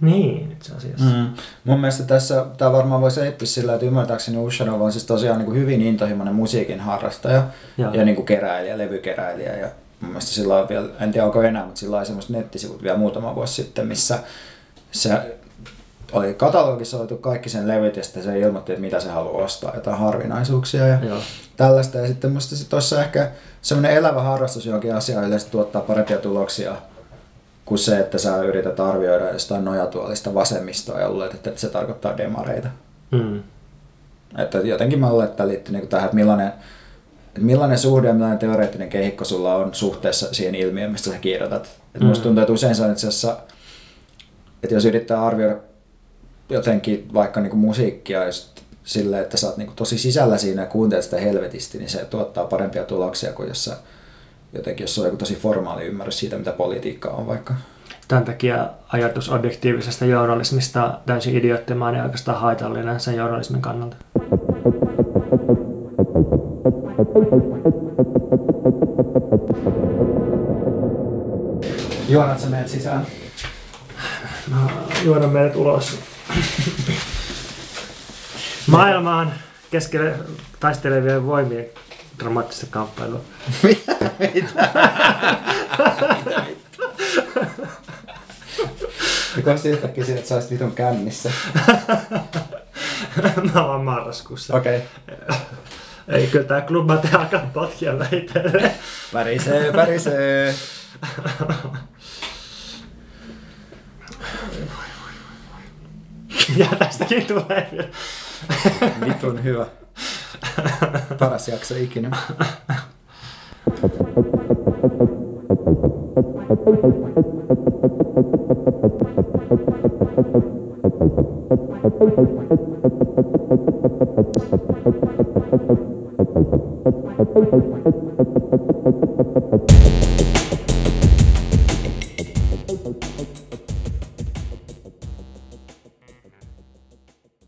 Niin, itse asiassa. Mm. Mun mielestä tässä, tämä varmaan voi selittää sillä, että ymmärtääkseni Ushanov on siis tosiaan niin kuin hyvin intohimoinen musiikin harrastaja ja, ja niin kuin keräilijä, levykeräilijä. Ja mun mielestä sillä on vielä, en tiedä onko enää, mutta sillä on semmoista nettisivut vielä muutama vuosi sitten, missä se oli katalogisoitu kaikki sen levyt ja sitten se ilmoitti, että mitä se haluaa ostaa, jotain harvinaisuuksia ja Joo. tällaista. Ja sitten musta tuossa ehkä semmoinen elävä harrastus johonkin asiaan yleensä tuottaa parempia tuloksia kuin se, että sä yrität arvioida jostain nojatuolista vasemmistoa ja luulet, että se tarkoittaa demareita. Mm. Että jotenkin mä luulen, että liittyy niin tähän, että millainen, että millainen suhde ja millainen teoreettinen kehikko sulla on suhteessa siihen ilmiöön, mistä sä kirjoitat. Että mm. Musta tuntuu, että usein se on itse asiassa, että jos yrittää arvioida jotenkin vaikka niin kuin musiikkia just silleen, että sä oot niin kuin tosi sisällä siinä ja kuuntelet sitä helvetisti, niin se tuottaa parempia tuloksia kuin jos sä jotenkin, jos on joku tosi formaali ymmärrys siitä, mitä politiikka on vaikka. Tämän takia ajatus objektiivisesta journalismista on täysin idioottimainen ja oikeastaan haitallinen sen journalismin kannalta. Juonat sä meidät sisään? No, juonan meidät ulos. Maailmaan keskelle taistelevien voimien dramaattista kamppailua. Mitä? Mitä? Mitä? Mikä olisi yhtäkkiä siinä, että sä olisit vitun kännissä? Mä oon marraskuussa. Okei. Okay. Ei, kyllä tää klubate alkaa potkia väitelle. Pärisee, pärisee. Ja tästäkin tulee Vitun hyvä. Paras jakso ikinä. Thank you.